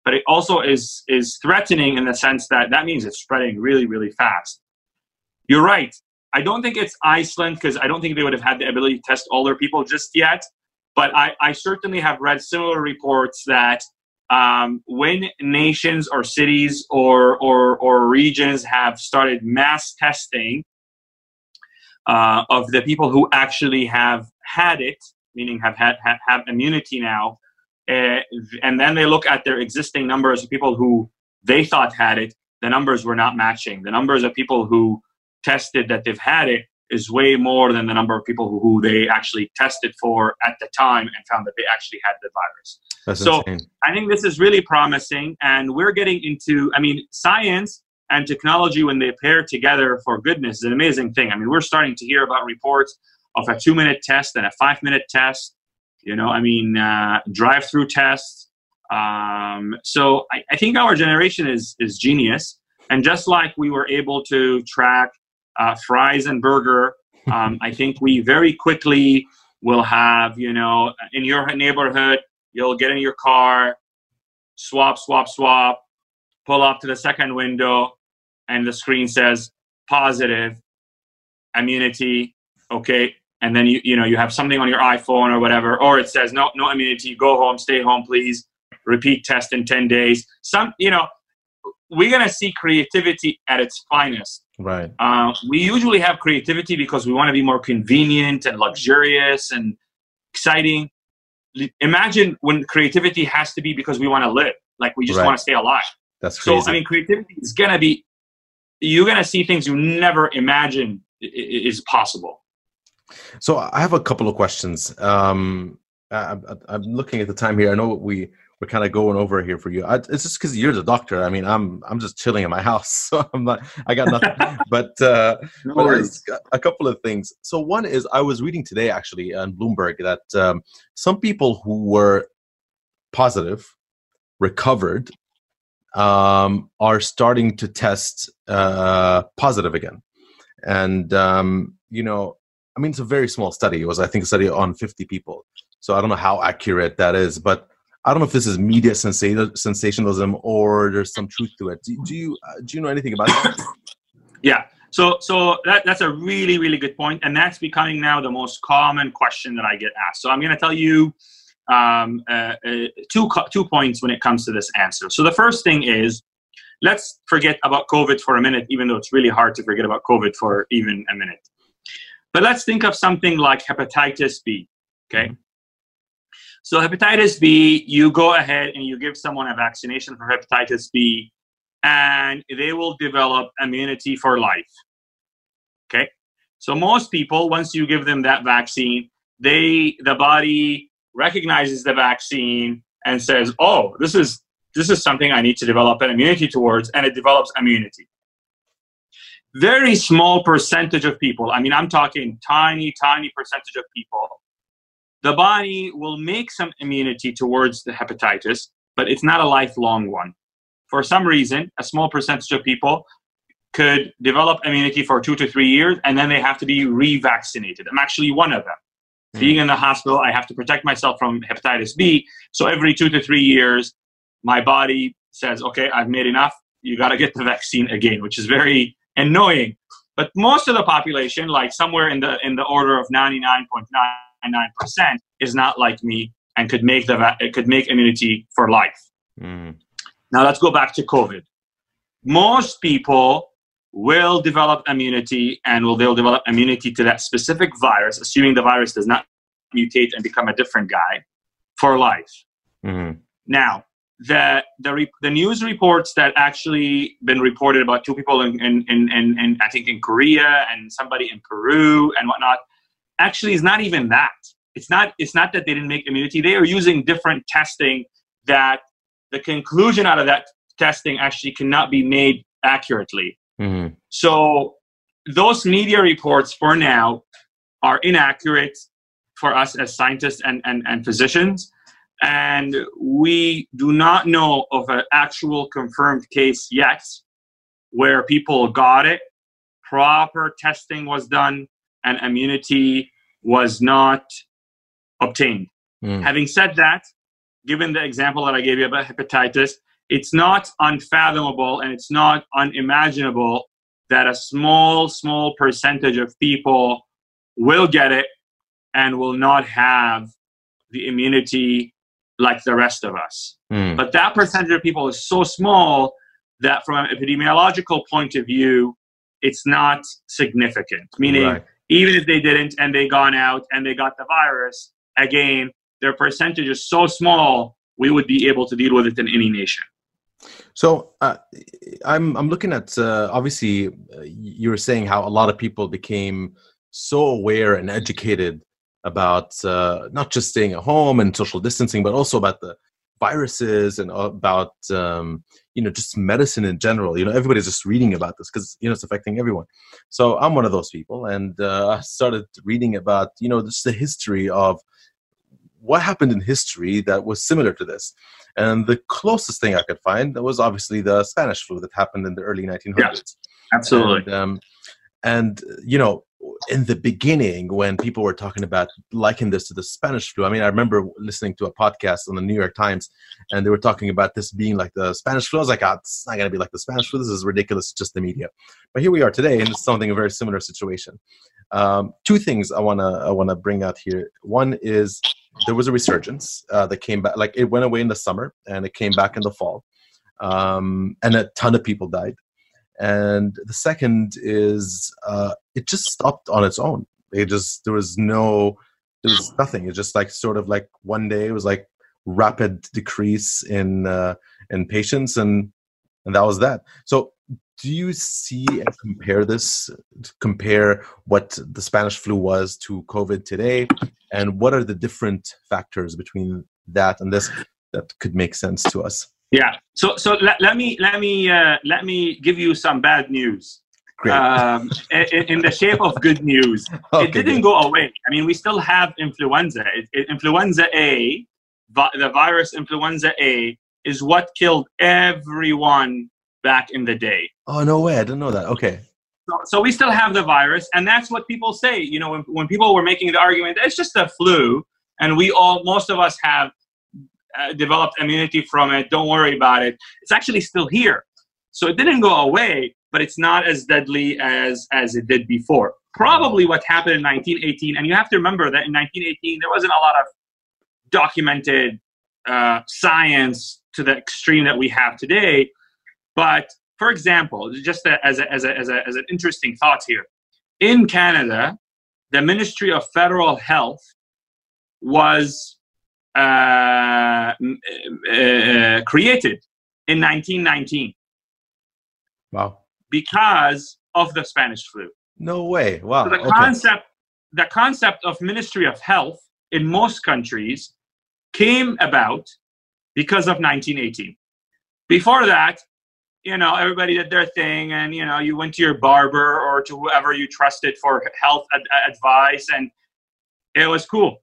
but it also is is threatening in the sense that that means it's spreading really really fast. You're right. I don't think it's Iceland because I don't think they would have had the ability to test older people just yet. But I, I certainly have read similar reports that um, when nations or cities or, or, or regions have started mass testing uh, of the people who actually have had it, meaning have had have, have immunity now, uh, and then they look at their existing numbers of people who they thought had it. The numbers were not matching. The numbers of people who tested that they've had it is way more than the number of people who, who they actually tested for at the time and found that they actually had the virus. That's so insane. I think this is really promising, and we're getting into. I mean, science and technology when they pair together for goodness is an amazing thing. I mean, we're starting to hear about reports of a two minute test and a five minute test. You know, I mean, uh, drive through tests. Um, so I, I, think our generation is is genius. And just like we were able to track uh, fries and burger, um, I think we very quickly will have, you know, in your neighborhood, you'll get in your car, swap, swap, swap, pull up to the second window, and the screen says positive immunity okay? And then you you know you have something on your iphone or whatever or it says no no immunity go home stay home please. Repeat test in 10 days. Some you know we're to see creativity at its finest right uh, we usually have creativity because we want to be more convenient and luxurious and exciting imagine when creativity has to be because we want to live like we just right. want to stay alive that's crazy. so i mean creativity is going to be you're going to see things you never imagined is possible. So I have a couple of questions. Um, I, am looking at the time here. I know we we're kind of going over here for you. I, it's just because you're the doctor. I mean, I'm I'm just chilling in my house, so I'm not. I got nothing. but uh, no but a couple of things. So one is I was reading today actually on Bloomberg that um, some people who were positive recovered um, are starting to test uh, positive again. and um, you know, I mean, it's a very small study. It was, I think, a study on 50 people. So I don't know how accurate that is, but I don't know if this is media sensationalism or there's some truth to it. Do, do you uh, do you know anything about that? Yeah. So so that, that's a really really good point, and that's becoming now the most common question that I get asked. So I'm going to tell you um, uh, uh, two two points when it comes to this answer. So the first thing is let's forget about COVID for a minute, even though it's really hard to forget about COVID for even a minute. But let's think of something like hepatitis B. Okay. So hepatitis B, you go ahead and you give someone a vaccination for hepatitis B, and they will develop immunity for life. Okay. So most people, once you give them that vaccine, they the body recognizes the vaccine and says, "Oh, this is this is something I need to develop an immunity towards," and it develops immunity. Very small percentage of people. I mean, I'm talking tiny, tiny percentage of people the body will make some immunity towards the hepatitis, but it's not a lifelong one. For some reason, a small percentage of people could develop immunity for two to three years and then they have to be revaccinated. I'm actually one of them. Mm. Being in the hospital, I have to protect myself from hepatitis B. So every two to three years, my body says, okay, I've made enough. You got to get the vaccine again, which is very annoying. But most of the population, like somewhere in the in the order of 99.9 99% is not like me and could make the it could make immunity for life. Mm. Now let's go back to COVID. Most people will develop immunity and will they'll develop immunity to that specific virus, assuming the virus does not mutate and become a different guy for life. Mm-hmm. Now, the the, re, the news reports that actually been reported about two people in in, in, in, in I think in Korea and somebody in Peru and whatnot actually is not even that. It's not, it's not that they didn't make immunity. They are using different testing that the conclusion out of that testing actually cannot be made accurately. Mm-hmm. So those media reports for now are inaccurate for us as scientists and, and, and physicians. And we do not know of an actual confirmed case yet where people got it, proper testing was done, and immunity was not obtained. Mm. Having said that, given the example that I gave you about hepatitis, it's not unfathomable and it's not unimaginable that a small, small percentage of people will get it and will not have the immunity like the rest of us. Mm. But that percentage of people is so small that from an epidemiological point of view, it's not significant. Meaning, right even if they didn't and they gone out and they got the virus, again, their percentage is so small, we would be able to deal with it in any nation. So uh, I'm I'm looking at uh, obviously uh, you were saying how a lot of people became so aware and educated about uh, not just staying at home and social distancing, but also about the viruses and about um, you know just medicine in general you know everybody's just reading about this because you know it's affecting everyone. So i'm one of those people and uh, i started reading about you know just the history of what happened in history that was similar to this. And the closest thing i could find was obviously the spanish flu that happened in the early 1900s yeah, absolutely. And, um, and you know in the beginning when people were talking about liking this to the Spanish flu. I mean, I remember listening to a podcast on the New York Times, and they were talking about this being like the Spanish flu. I was like, oh, it's not going to be like the Spanish flu. This is ridiculous. Just the media. But here we are today, and it's something a very similar situation. Um, two things I wanna I wanna bring out here. One is there was a resurgence uh, that came back. Like it went away in the summer, and it came back in the fall, um, and a ton of people died and the second is uh, it just stopped on its own. It just there was no there was nothing. It just like sort of like one day it was like rapid decrease in uh, in patients and and that was that. So do you see and compare this compare what the spanish flu was to covid today? And what are the different factors between that and this that could make sense to us yeah. So so let, let me let me uh, let me give you some bad news. Um, in, in, the shape of good news, okay, it didn't good. go away. I mean, we still have influenza. It, it, influenza A, vi- the virus influenza A, is what killed everyone back in the day. Oh no way! I didn't know that. Okay. So, so, we still have the virus, and that's what people say. You know, when, when people were making the argument, it's just a flu, and we all, most of us have uh, developed immunity from it. Don't worry about it. It's actually still here, so it didn't go away, but it's not as deadly as as it did before. Probably what happened in 1918, and you have to remember that in 1918 there wasn't a lot of documented uh, science to the extreme that we have today. But for example, just as, a, as, a, as, a, as an interesting thought here, in Canada, the Ministry of Federal Health was uh, uh, created in 1919. Wow. Because of the Spanish flu. No way. Wow. So the okay. concept the concept of Ministry of Health in most countries came about because of 1918. Before that, you know, everybody did their thing, and you know, you went to your barber or to whoever you trusted for health ad- advice, and it was cool,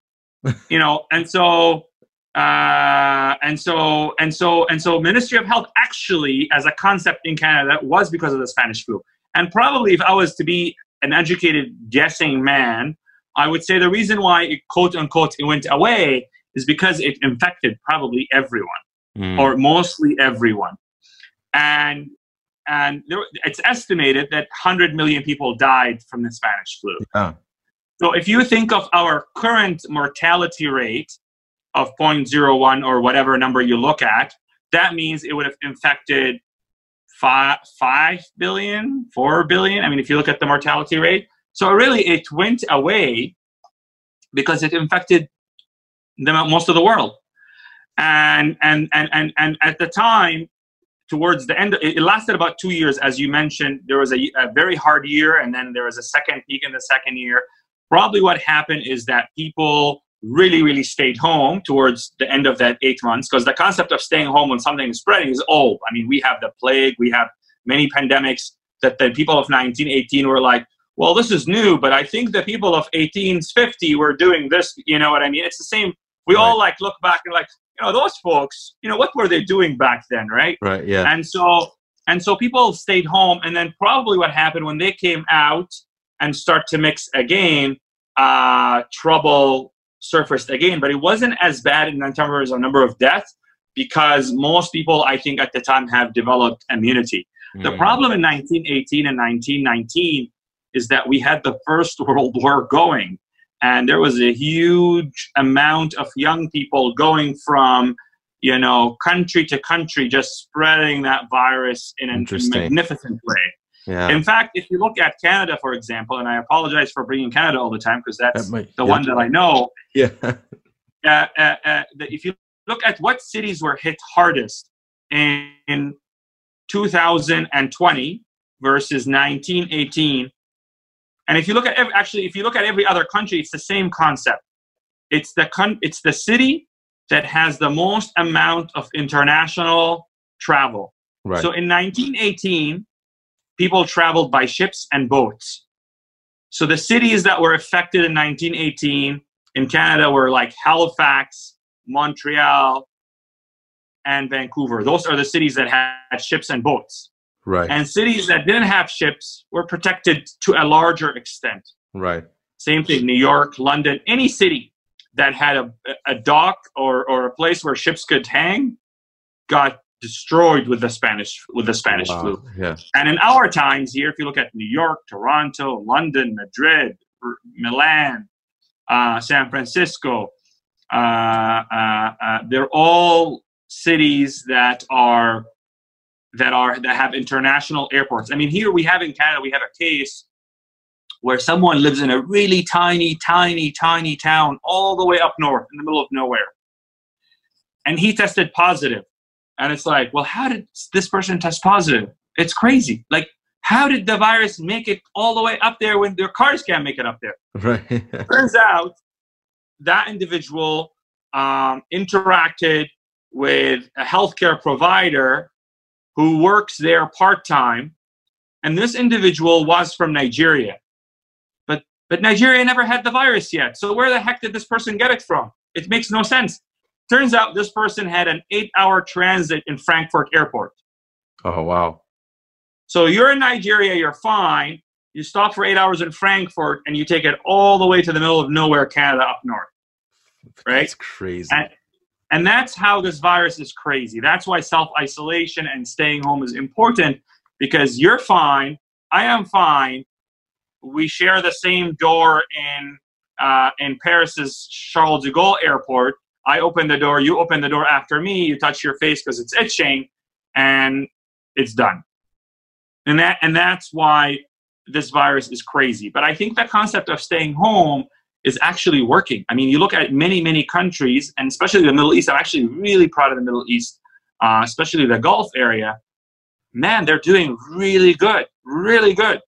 you know. And so, uh, and so, and so, and so, Ministry of Health actually, as a concept in Canada, was because of the Spanish flu. And probably, if I was to be an educated guessing man, I would say the reason why it quote unquote it went away is because it infected probably everyone mm. or mostly everyone. And and there, it's estimated that 100 million people died from the Spanish flu. Yeah. So if you think of our current mortality rate of 0.01 or whatever number you look at, that means it would have infected 5, 5 billion, 4 billion. I mean, if you look at the mortality rate. So really, it went away because it infected the, most of the world. And, and, and, and, and at the time, towards the end, it lasted about two years, as you mentioned. There was a, a very hard year, and then there was a second peak in the second year. Probably what happened is that people really, really stayed home towards the end of that eight months because the concept of staying home when something is spreading is old. I mean, we have the plague, we have many pandemics that the people of 1918 were like, well, this is new, but I think the people of 1850 were doing this. You know what I mean? It's the same we right. all like look back and like you know those folks you know what were they doing back then right right yeah and so and so people stayed home and then probably what happened when they came out and start to mix again uh trouble surfaced again. But it wasn't as bad in terms of number of deaths because most people i think at the time have developed immunity. Mm. the problem in 1918 and 1919 is that we had the first world war going and there was a huge amount of young people going from you know country to country just spreading that virus in a magnificent way yeah. in fact if you look at canada for example and i apologize for bringing canada all the time because that's that might, the yeah. one that i know yeah uh, uh, uh, if you look at what cities were hit hardest in, in 2020 versus 1918 and if you look at every, actually, if you look at every other country, it's the same concept. It's the con- it's the city that has the most amount of international travel. Right. So in 1918, people traveled by ships and boats. So the cities that were affected in 1918 in Canada were like Halifax, Montreal, and Vancouver. Those are the cities that had ships and boats. Right. And cities that didn't have ships were protected to a larger extent. Right. Same thing, New York, London, any city that had a, a dock or, or a place where ships could hang got destroyed with the Spanish with the Spanish wow. flu. Yeah. And in our times here, if you look at New York, Toronto, London, Madrid, Milan, uh, San Francisco, uh, uh, uh they're all cities that are that are that have international airports. I mean, here we have in Canada, we have a case where someone lives in a really tiny, tiny, tiny town all the way up north in the middle of nowhere. And he tested positive. And it's like, well, how did this person test positive? It's crazy. Like, how did the virus make it all the way up there when their cars can't make it up there? Right. Turns out that individual um, interacted with a healthcare provider who works there part time, and this individual was from Nigeria. But but Nigeria never had the virus yet. So where the heck did this person get it from? It makes no sense. Turns out this person had an eight-hour transit in Frankfurt Airport. Oh wow! So you're in Nigeria, you're fine. you stop for eight hours in Frankfurt and you take it all the way to the middle of nowhere, Canada, up north. Right? That's crazy. And, and that's how this virus is crazy. That's why self isolation and staying home is important because you're fine. I am fine. We share the same door in uh, in Paris's Charles de Gaulle airport. I open the door, you open the door after me, you touch your face because it's itching, and it's done. And that and that's why this virus is crazy. But I think the concept of staying home is actually working. I mean, you look at many, many countries, and especially the Middle East. I'm actually really proud of the Middle East, uh, especially the Gulf area. Man, they're doing really good, really good,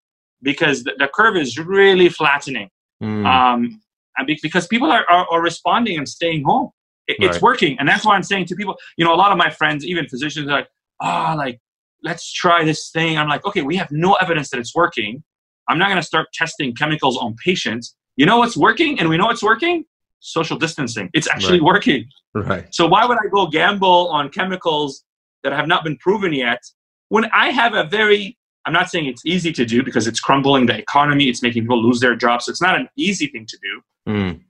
because the, the curve is really flattening. Mm. Um, and because people are, are, are, responding and staying home. It, right. It's working. And that's why I'm saying to people, you know, a lot of my friends, even physicians, are like, ah, oh, like, let's try this thing. I'm like, okay, we have no evidence that it's working. I'm not going to start testing chemicals on patients you know what's working and we know it's working? Social distancing. It's actually right. working. Right. So why would I go gamble on chemicals that have not been proven yet when I have a very I'm not saying it's easy to do because it's crumbling the economy, it's making people lose their jobs. So it's not an easy thing to do. Mm.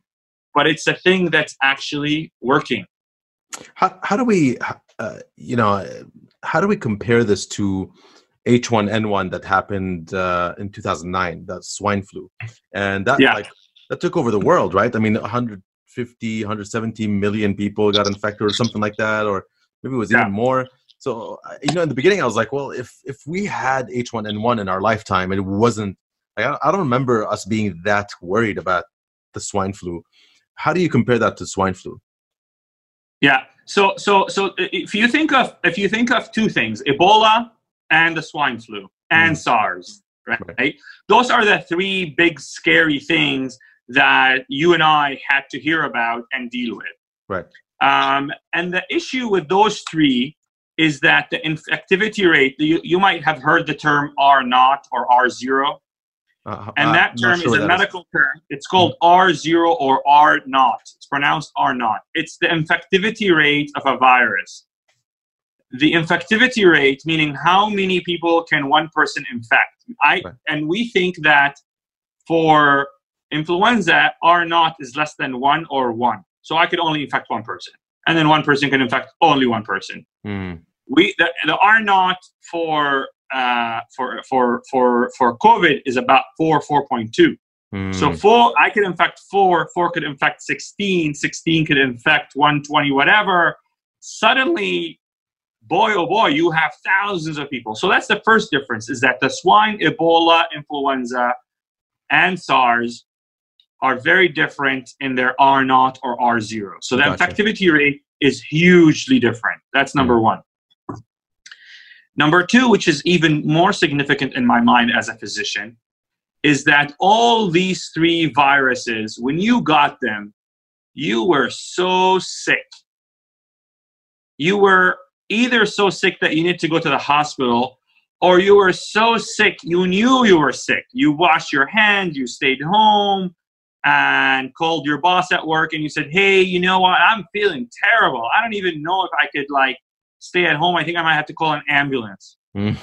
But it's a thing that's actually working. How, how do we, uh, you know, how do we compare this to H1N1 that happened uh, in 2009, that swine flu, and that yeah. like that took over the world, right? I mean, 150, 170 million people got infected, or something like that, or maybe it was yeah. even more. So, you know, in the beginning, I was like, well, if if we had H1N1 in our lifetime, and it wasn't, like, I don't remember us being that worried about the swine flu. How do you compare that to swine flu? Yeah. So, so, so, if you think of if you think of two things, Ebola and the swine flu and mm. SARS, right? right? Those are the three big scary things that you and I had to hear about and deal with. Right. Um, and the issue with those three is that the infectivity rate, you, you might have heard the term R naught or R zero. Uh, and that term sure is a medical is. term. It's called mm. R zero or R naught. It's pronounced R naught. It's the infectivity rate of a virus the infectivity rate, meaning how many people can one person infect. I right. and we think that for influenza, R naught is less than one or one. So I could only infect one person, and then one person can infect only one person. Mm. We the, the R naught for uh, for for for for COVID is about four four point two. Mm. So four, I could infect four, four could infect 16, 16 could infect 120, whatever. Suddenly, boy, oh boy, you have thousands of people. So that's the first difference is that the swine, Ebola, influenza, and SARS are very different in their R naught or R zero. So the gotcha. infectivity rate is hugely different. That's number mm. one. Number two, which is even more significant in my mind as a physician, is that all these three viruses, when you got them, you were so sick. You were either so sick that you need to go to the hospital or you were so sick you knew you were sick. You washed your hands you stayed home and called your boss at work and you said hey you know what? I'm feeling terrible. I don't even know if i could like stay at home i think i might have to call an ambulance mm.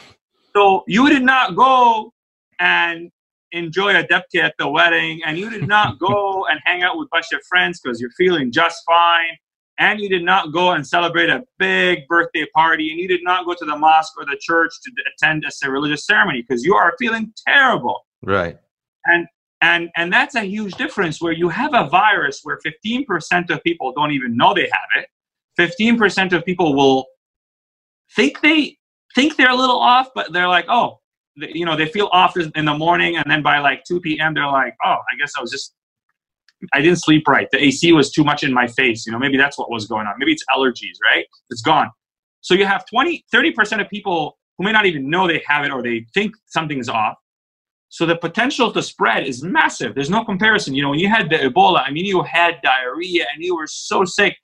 so you did not go and enjoy a debke at the wedding and you did not go and hang out with a bunch of friends because you're feeling just fine and you did not go and celebrate a big birthday party, and you did not go to the mosque or the church to attend a religious ceremony because you are feeling terrible. Right. And and and that's a huge difference where you have a virus where 15% of people don't even know they have it. 15% of people will think they think they're a little off, but they're like, oh, you know, they feel off in the morning, and then by like 2 p.m. they're like, oh, I guess I was just I didn't sleep right. The AC was too much in my face. You know, maybe that's what was going on. Maybe it's allergies, right? It's gone. So you have 20, 30% of people who may not even know they have it or they think something's off. So the potential to spread is massive. There's no comparison. You know, when you had the Ebola, I mean, you had diarrhea and you were so sick.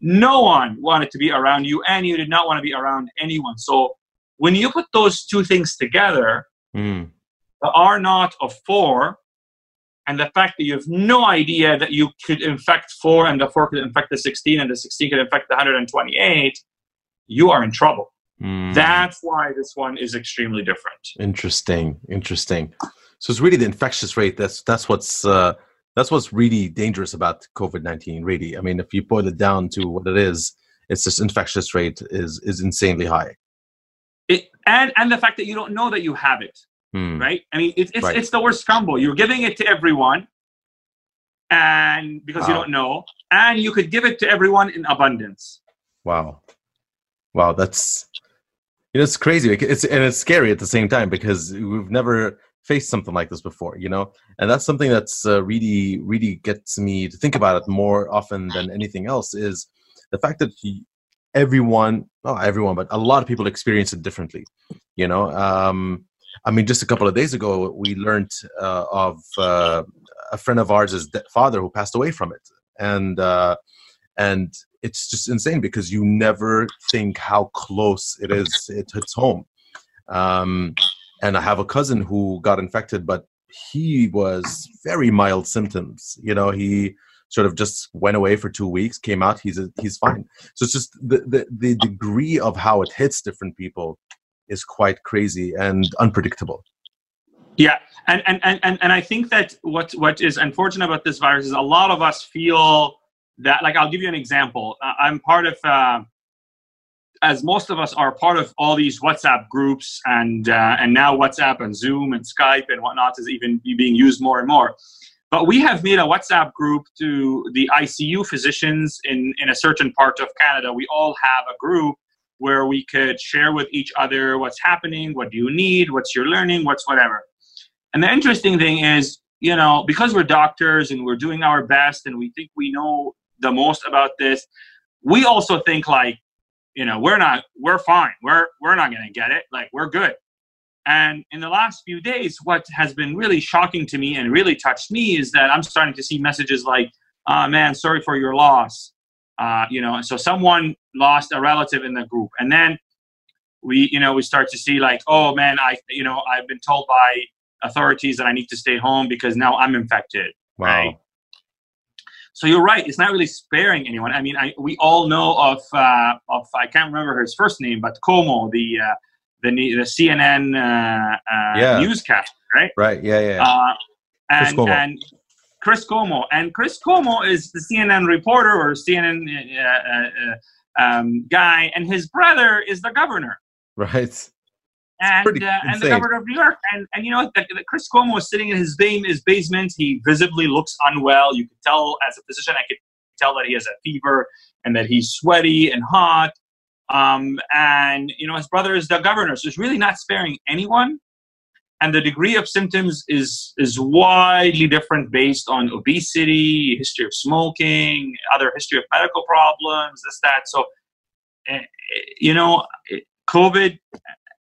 No one wanted to be around you and you did not want to be around anyone. So when you put those two things together, mm. the R naught of four and the fact that you have no idea that you could infect four and the four could infect the 16 and the 16 could infect the 128 you are in trouble mm. that's why this one is extremely different interesting interesting So it's really the infectious rate. That's that's what's uh, that's what's really dangerous about COVID nineteen. Really, I mean, if you boil it down to what it is, it's this infectious rate is is insanely high. It, and and the fact that you don't know that you have it, hmm. right? I mean, it, it's right. it's the worst combo. You're giving it to everyone, and because wow. you don't know, and you could give it to everyone in abundance. Wow, wow, that's you know it's crazy. It's and it's scary at the same time because we've never faced something like this before, you know, and that's something that's uh, really really gets me to think about it more often than anything else. Is the fact that everyone, not everyone, but a lot of people experience it differently. You know, um, I mean, just a couple of days ago, we learned uh, of uh, a friend of ours' father who passed away from it, and uh, and it's just insane because you never think how close it is. It hits home. Um, and I have a cousin who got infected, but he was very mild symptoms. You know, he sort of just went away for two weeks, came out, he's a, he's fine. So it's just the, the the degree of how it hits different people is quite crazy and unpredictable. Yeah, and and and and I think that what what is unfortunate about this virus is a lot of us feel that. Like, I'll give you an example. I'm part of. Uh, as most of us are part of all these WhatsApp groups, and uh, and now WhatsApp and Zoom and Skype and whatnot is even being used more and more. But we have made a WhatsApp group to the ICU physicians in, in a certain part of Canada. We all have a group where we could share with each other what's happening, what do you need, what's your learning, what's whatever. And the interesting thing is, you know, because we're doctors and we're doing our best and we think we know the most about this, we also think like, you know, we're not, we're fine. We're, we're not going to get it. Like, we're good. And in the last few days, what has been really shocking to me and really touched me is that I'm starting to see messages like, uh, man, sorry for your loss. Uh, you know, so someone lost a relative in the group. And then we, you know, we start to see like, oh man, I, you know, I've been told by authorities that I need to stay home because now I'm infected. Wow. Right? So you're right. It's not really sparing anyone. I mean, I, we all know of, uh, of I can't remember his first name, but Cuomo, the uh, the the CNN uh, uh, yeah. newscaster, right? Right. Yeah. Yeah. Uh, and, Chris Cuomo. and Chris Cuomo and Chris Cuomo is the CNN reporter or CNN uh, uh, um, guy, and his brother is the governor. Right. And uh, and the governor of New York, and and you know Chris Cuomo was sitting in his, base, his basement. He visibly looks unwell. You could tell as a physician, I could tell that he has a fever and that he's sweaty and hot um, and you know his brother is the governor, so he's really not sparing anyone. And the degree of symptoms is is widely different based on obesity, history of smoking, other history of medical problems, this that. So, uh, you know, COVID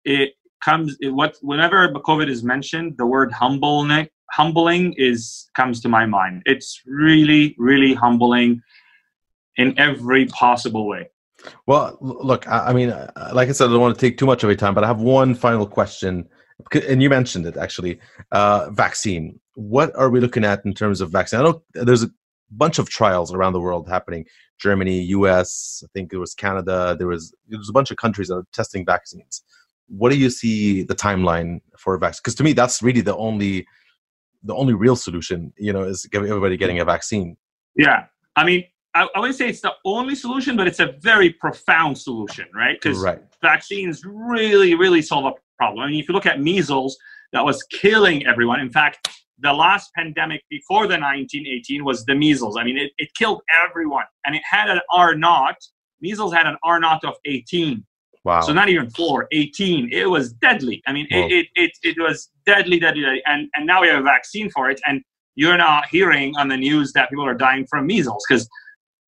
it comes what whenever COVID is mentioned, the word humbling humbling is comes to my mind. It's really really humbling in every possible way. Well, look, I, mean, uh, like I said, I don't want to take too much of your time, but I have one final question, and you mentioned it actually. Uh, vaccine. What are we looking at in terms of vaccine? I know there's a bunch of trials around the world happening. Germany, U.S., I think it was Canada. There was there was a bunch of countries that are testing vaccines. What do you see the timeline for a vaccine? Because to me, that's really the only the only real solution. You know, is everybody getting a vaccine. Yeah, I mean, I, I wouldn't say it's the only solution, but it's a very profound solution, right? Because right. vaccines really, really solve a problem. I mean, if you look at measles, that was killing everyone. In fact, the last pandemic before the 1918 was the measles. I mean, it, it killed everyone, and it had an R naught. Measles had an R naught of 18. Wow. So not even four, 18. It was deadly. I mean, it, it, it, it was deadly, deadly, deadly. And, and now we have a vaccine for it. And you're not hearing on the news that people are dying from measles because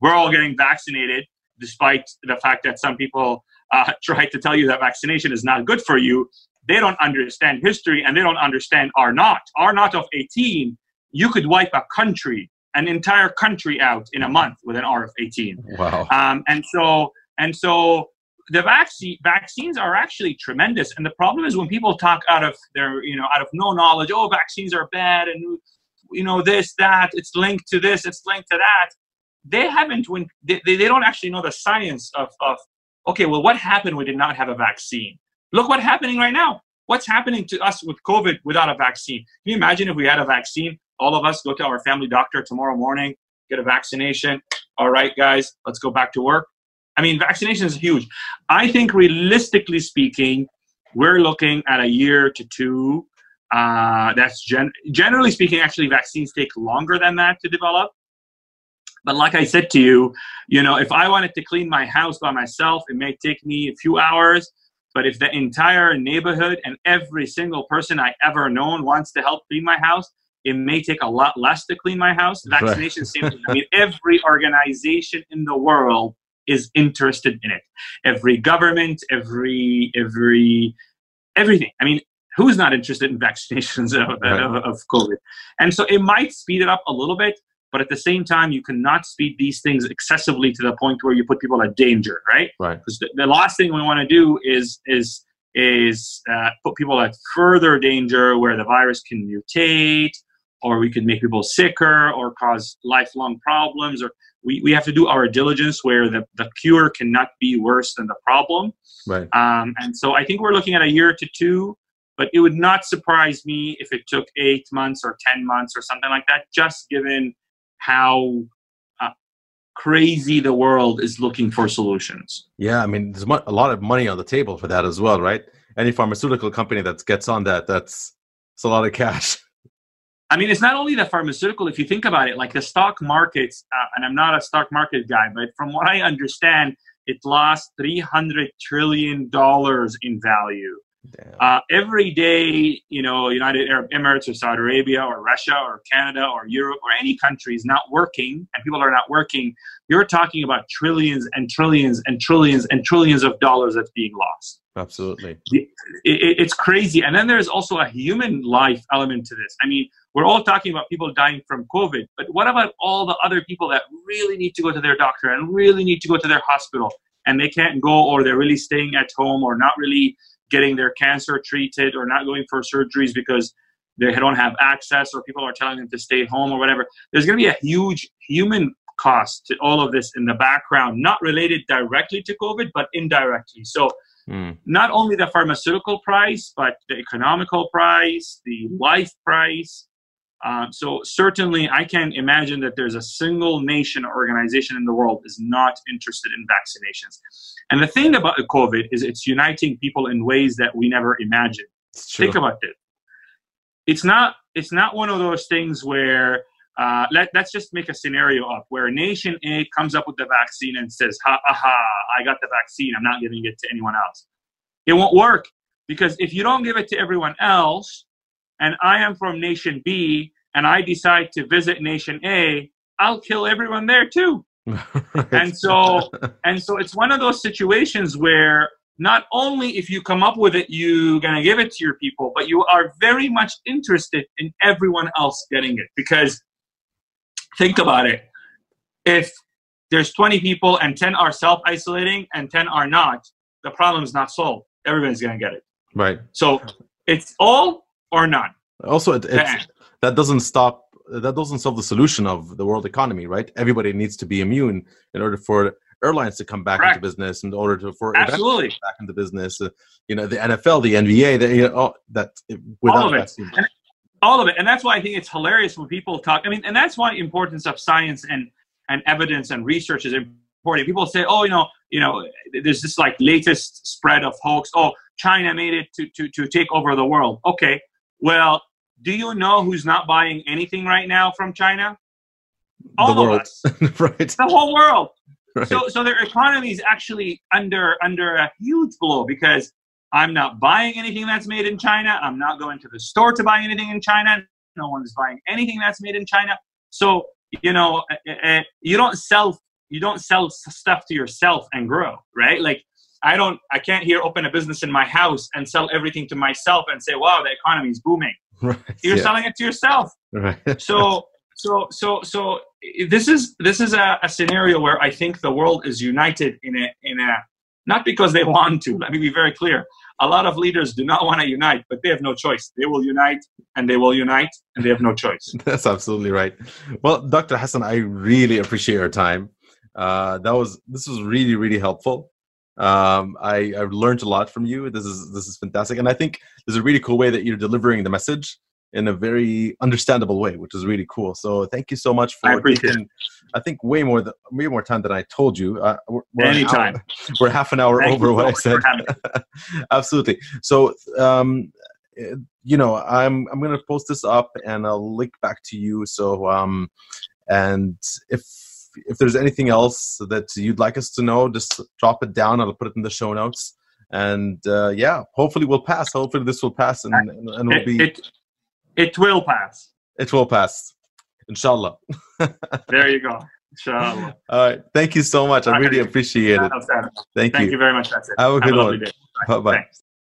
we're all getting vaccinated, despite the fact that some people uh, try to tell you that vaccination is not good for you. They don't understand history and they don't understand R naught. R naught of 18, you could wipe a country, an entire country out in a month with an R of 18. Wow. Um, and so, and so the vaccine vaccines are actually tremendous. And the problem is when people talk out of their, you know, out of no knowledge, oh, vaccines are bad and you know this, that, it's linked to this, it's linked to that they haven't when they, they don't actually know the science of, of okay well what happened we did not have a vaccine look what's happening right now what's happening to us with COVID without a vaccine? Can you imagine if we had a vaccine? All of us go to our family doctor tomorrow morning, get a vaccination. All right, guys, let's go back to work. I mean, vaccination is huge. I think realistically speaking, we're looking at a year to two. Uh, that's gen- generally speaking, actually, vaccines take longer than that to develop. But like I said to you, you know, if I wanted to clean my house by myself, it may take me a few hours. But if the entire neighborhood and every single person I ever known wants to help clean my house, it may take a lot less to clean my house. Vaccination, same. I mean, every organization in the world is interested in it. Every government, every every everything. I mean, who's not interested in vaccinations of, right. of, of, COVID? And so it might speed it up a little bit, but at the same time, you cannot speed these things excessively to the point where you put people at danger, right? Right. Because the, the, last thing we want to do is is is uh, put people at further danger where the virus can mutate, or we could make people sicker, or cause lifelong problems, or we, we have to do our diligence where the, the cure cannot be worse than the problem. Right. Um, and so I think we're looking at a year to two, but it would not surprise me if it took eight months or 10 months or something like that, just given how uh, crazy the world is looking for solutions. Yeah, I mean, there's a lot of money on the table for that as well, right? Any pharmaceutical company that gets on that, that's it's a lot of cash. I mean, it's not only the pharmaceutical. If you think about it, like the stock markets, uh, and I'm not a stock market guy, but from what I understand, it lost 300 trillion dollars in value. Uh, every day, you know, United Arab Emirates or Saudi Arabia or Russia or Canada or Europe or any country is not working, and people are not working. You're talking about trillions and trillions and trillions and trillions of dollars that's being lost. Absolutely, it, it, it's crazy. And then there's also a human life element to this. I mean, we're all talking about people dying from COVID, but what about all the other people that really need to go to their doctor and really need to go to their hospital and they can't go or they're really staying at home or not really getting their cancer treated or not going for surgeries because they don't have access or people are telling them to stay home or whatever. There's going to be a huge human cost to all of this in the background, not related directly to COVID, but indirectly. So Mm. Not only the pharmaceutical price, but the economical price, the life price, um, so certainly, I can't imagine that there's a single nation or organization in the world is not interested in vaccinations. And the thing about COVID is it's uniting people in ways that we never imagined. Think about it. It's not. It's not one of those things where uh, let, let's just make a scenario up where nation A comes up with the vaccine and says, ha, aha, I got the vaccine. I'm not giving it to anyone else. It won't work because if you don't give it to everyone else, and I am from nation B and I decide to visit nation A, I'll kill everyone there too. right. And so and so it's one of those situations where not only if you come up with it you're going to give it to your people, but you are very much interested in everyone else getting it because think about it. If there's 20 people and 10 are self-isolating and 10 are not, the problem is not solved. Everybody's going to get it. Right. So it's all or none. Also, it, that doesn't stop. That doesn't solve the solution of the world economy, right? Everybody needs to be immune in order for airlines to come back Correct. into business, in order to for absolutely back into business. Uh, you know, the NFL, the NBA, the, you know, oh, that without all of it. All of it, and that's why I think it's hilarious when people talk. I mean, and that's why importance of science and and evidence and research is important. People say, "Oh, you know, you know, there's this like latest spread of hoax. Oh, China made it to to to take over the world." Okay, well, do you know who's not buying anything right now from China? All the world. right. The whole world. Right. So, so their economy is actually under under a huge blow because I'm not buying anything that's made in China. I'm not going to the store to buy anything in China. No one is buying anything that's made in China. So, you know, uh, you don't sell you don't sell stuff to yourself and grow, right? Like I don't, I can't here open a business in my house and sell everything to myself and say, wow, the economy is booming. Right. You're yeah. selling it to yourself. Right. so, so, so, so this is this is a, a, scenario where I think the world is united in a in a not because they want to. Let me be very clear. A lot of leaders do not want to unite, but they have no choice. They will unite, and they will unite, and they have no choice. That's absolutely right. Well, Dr. Hassan, I really appreciate your time. Uh, that was this was really really helpful. Um, I, I've learned a lot from you. This is this is fantastic, and I think there's a really cool way that you're delivering the message in a very understandable way, which is really cool. So thank you so much for I appreciate taking, I think way more than, way more time than I told you. Uh, we're, we're Anytime. Hour, we're half an hour Thank over what so I said. Absolutely. So um, eh, you know, I'm I'm gonna post this up and I'll link back to you. So um, and if if there's anything else that you'd like us to know, just drop it down. I'll put it in the show notes. And uh, yeah, hopefully we'll pass. Hopefully this will pass, and, and, and we'll be. it, it will pass. It will pass. Inshallah. There you go. Inshallah. All right. Thank you so much. I really appreciate it. Thank you. Thank, you very much. That's it. a good lovely one. day. Bye bye.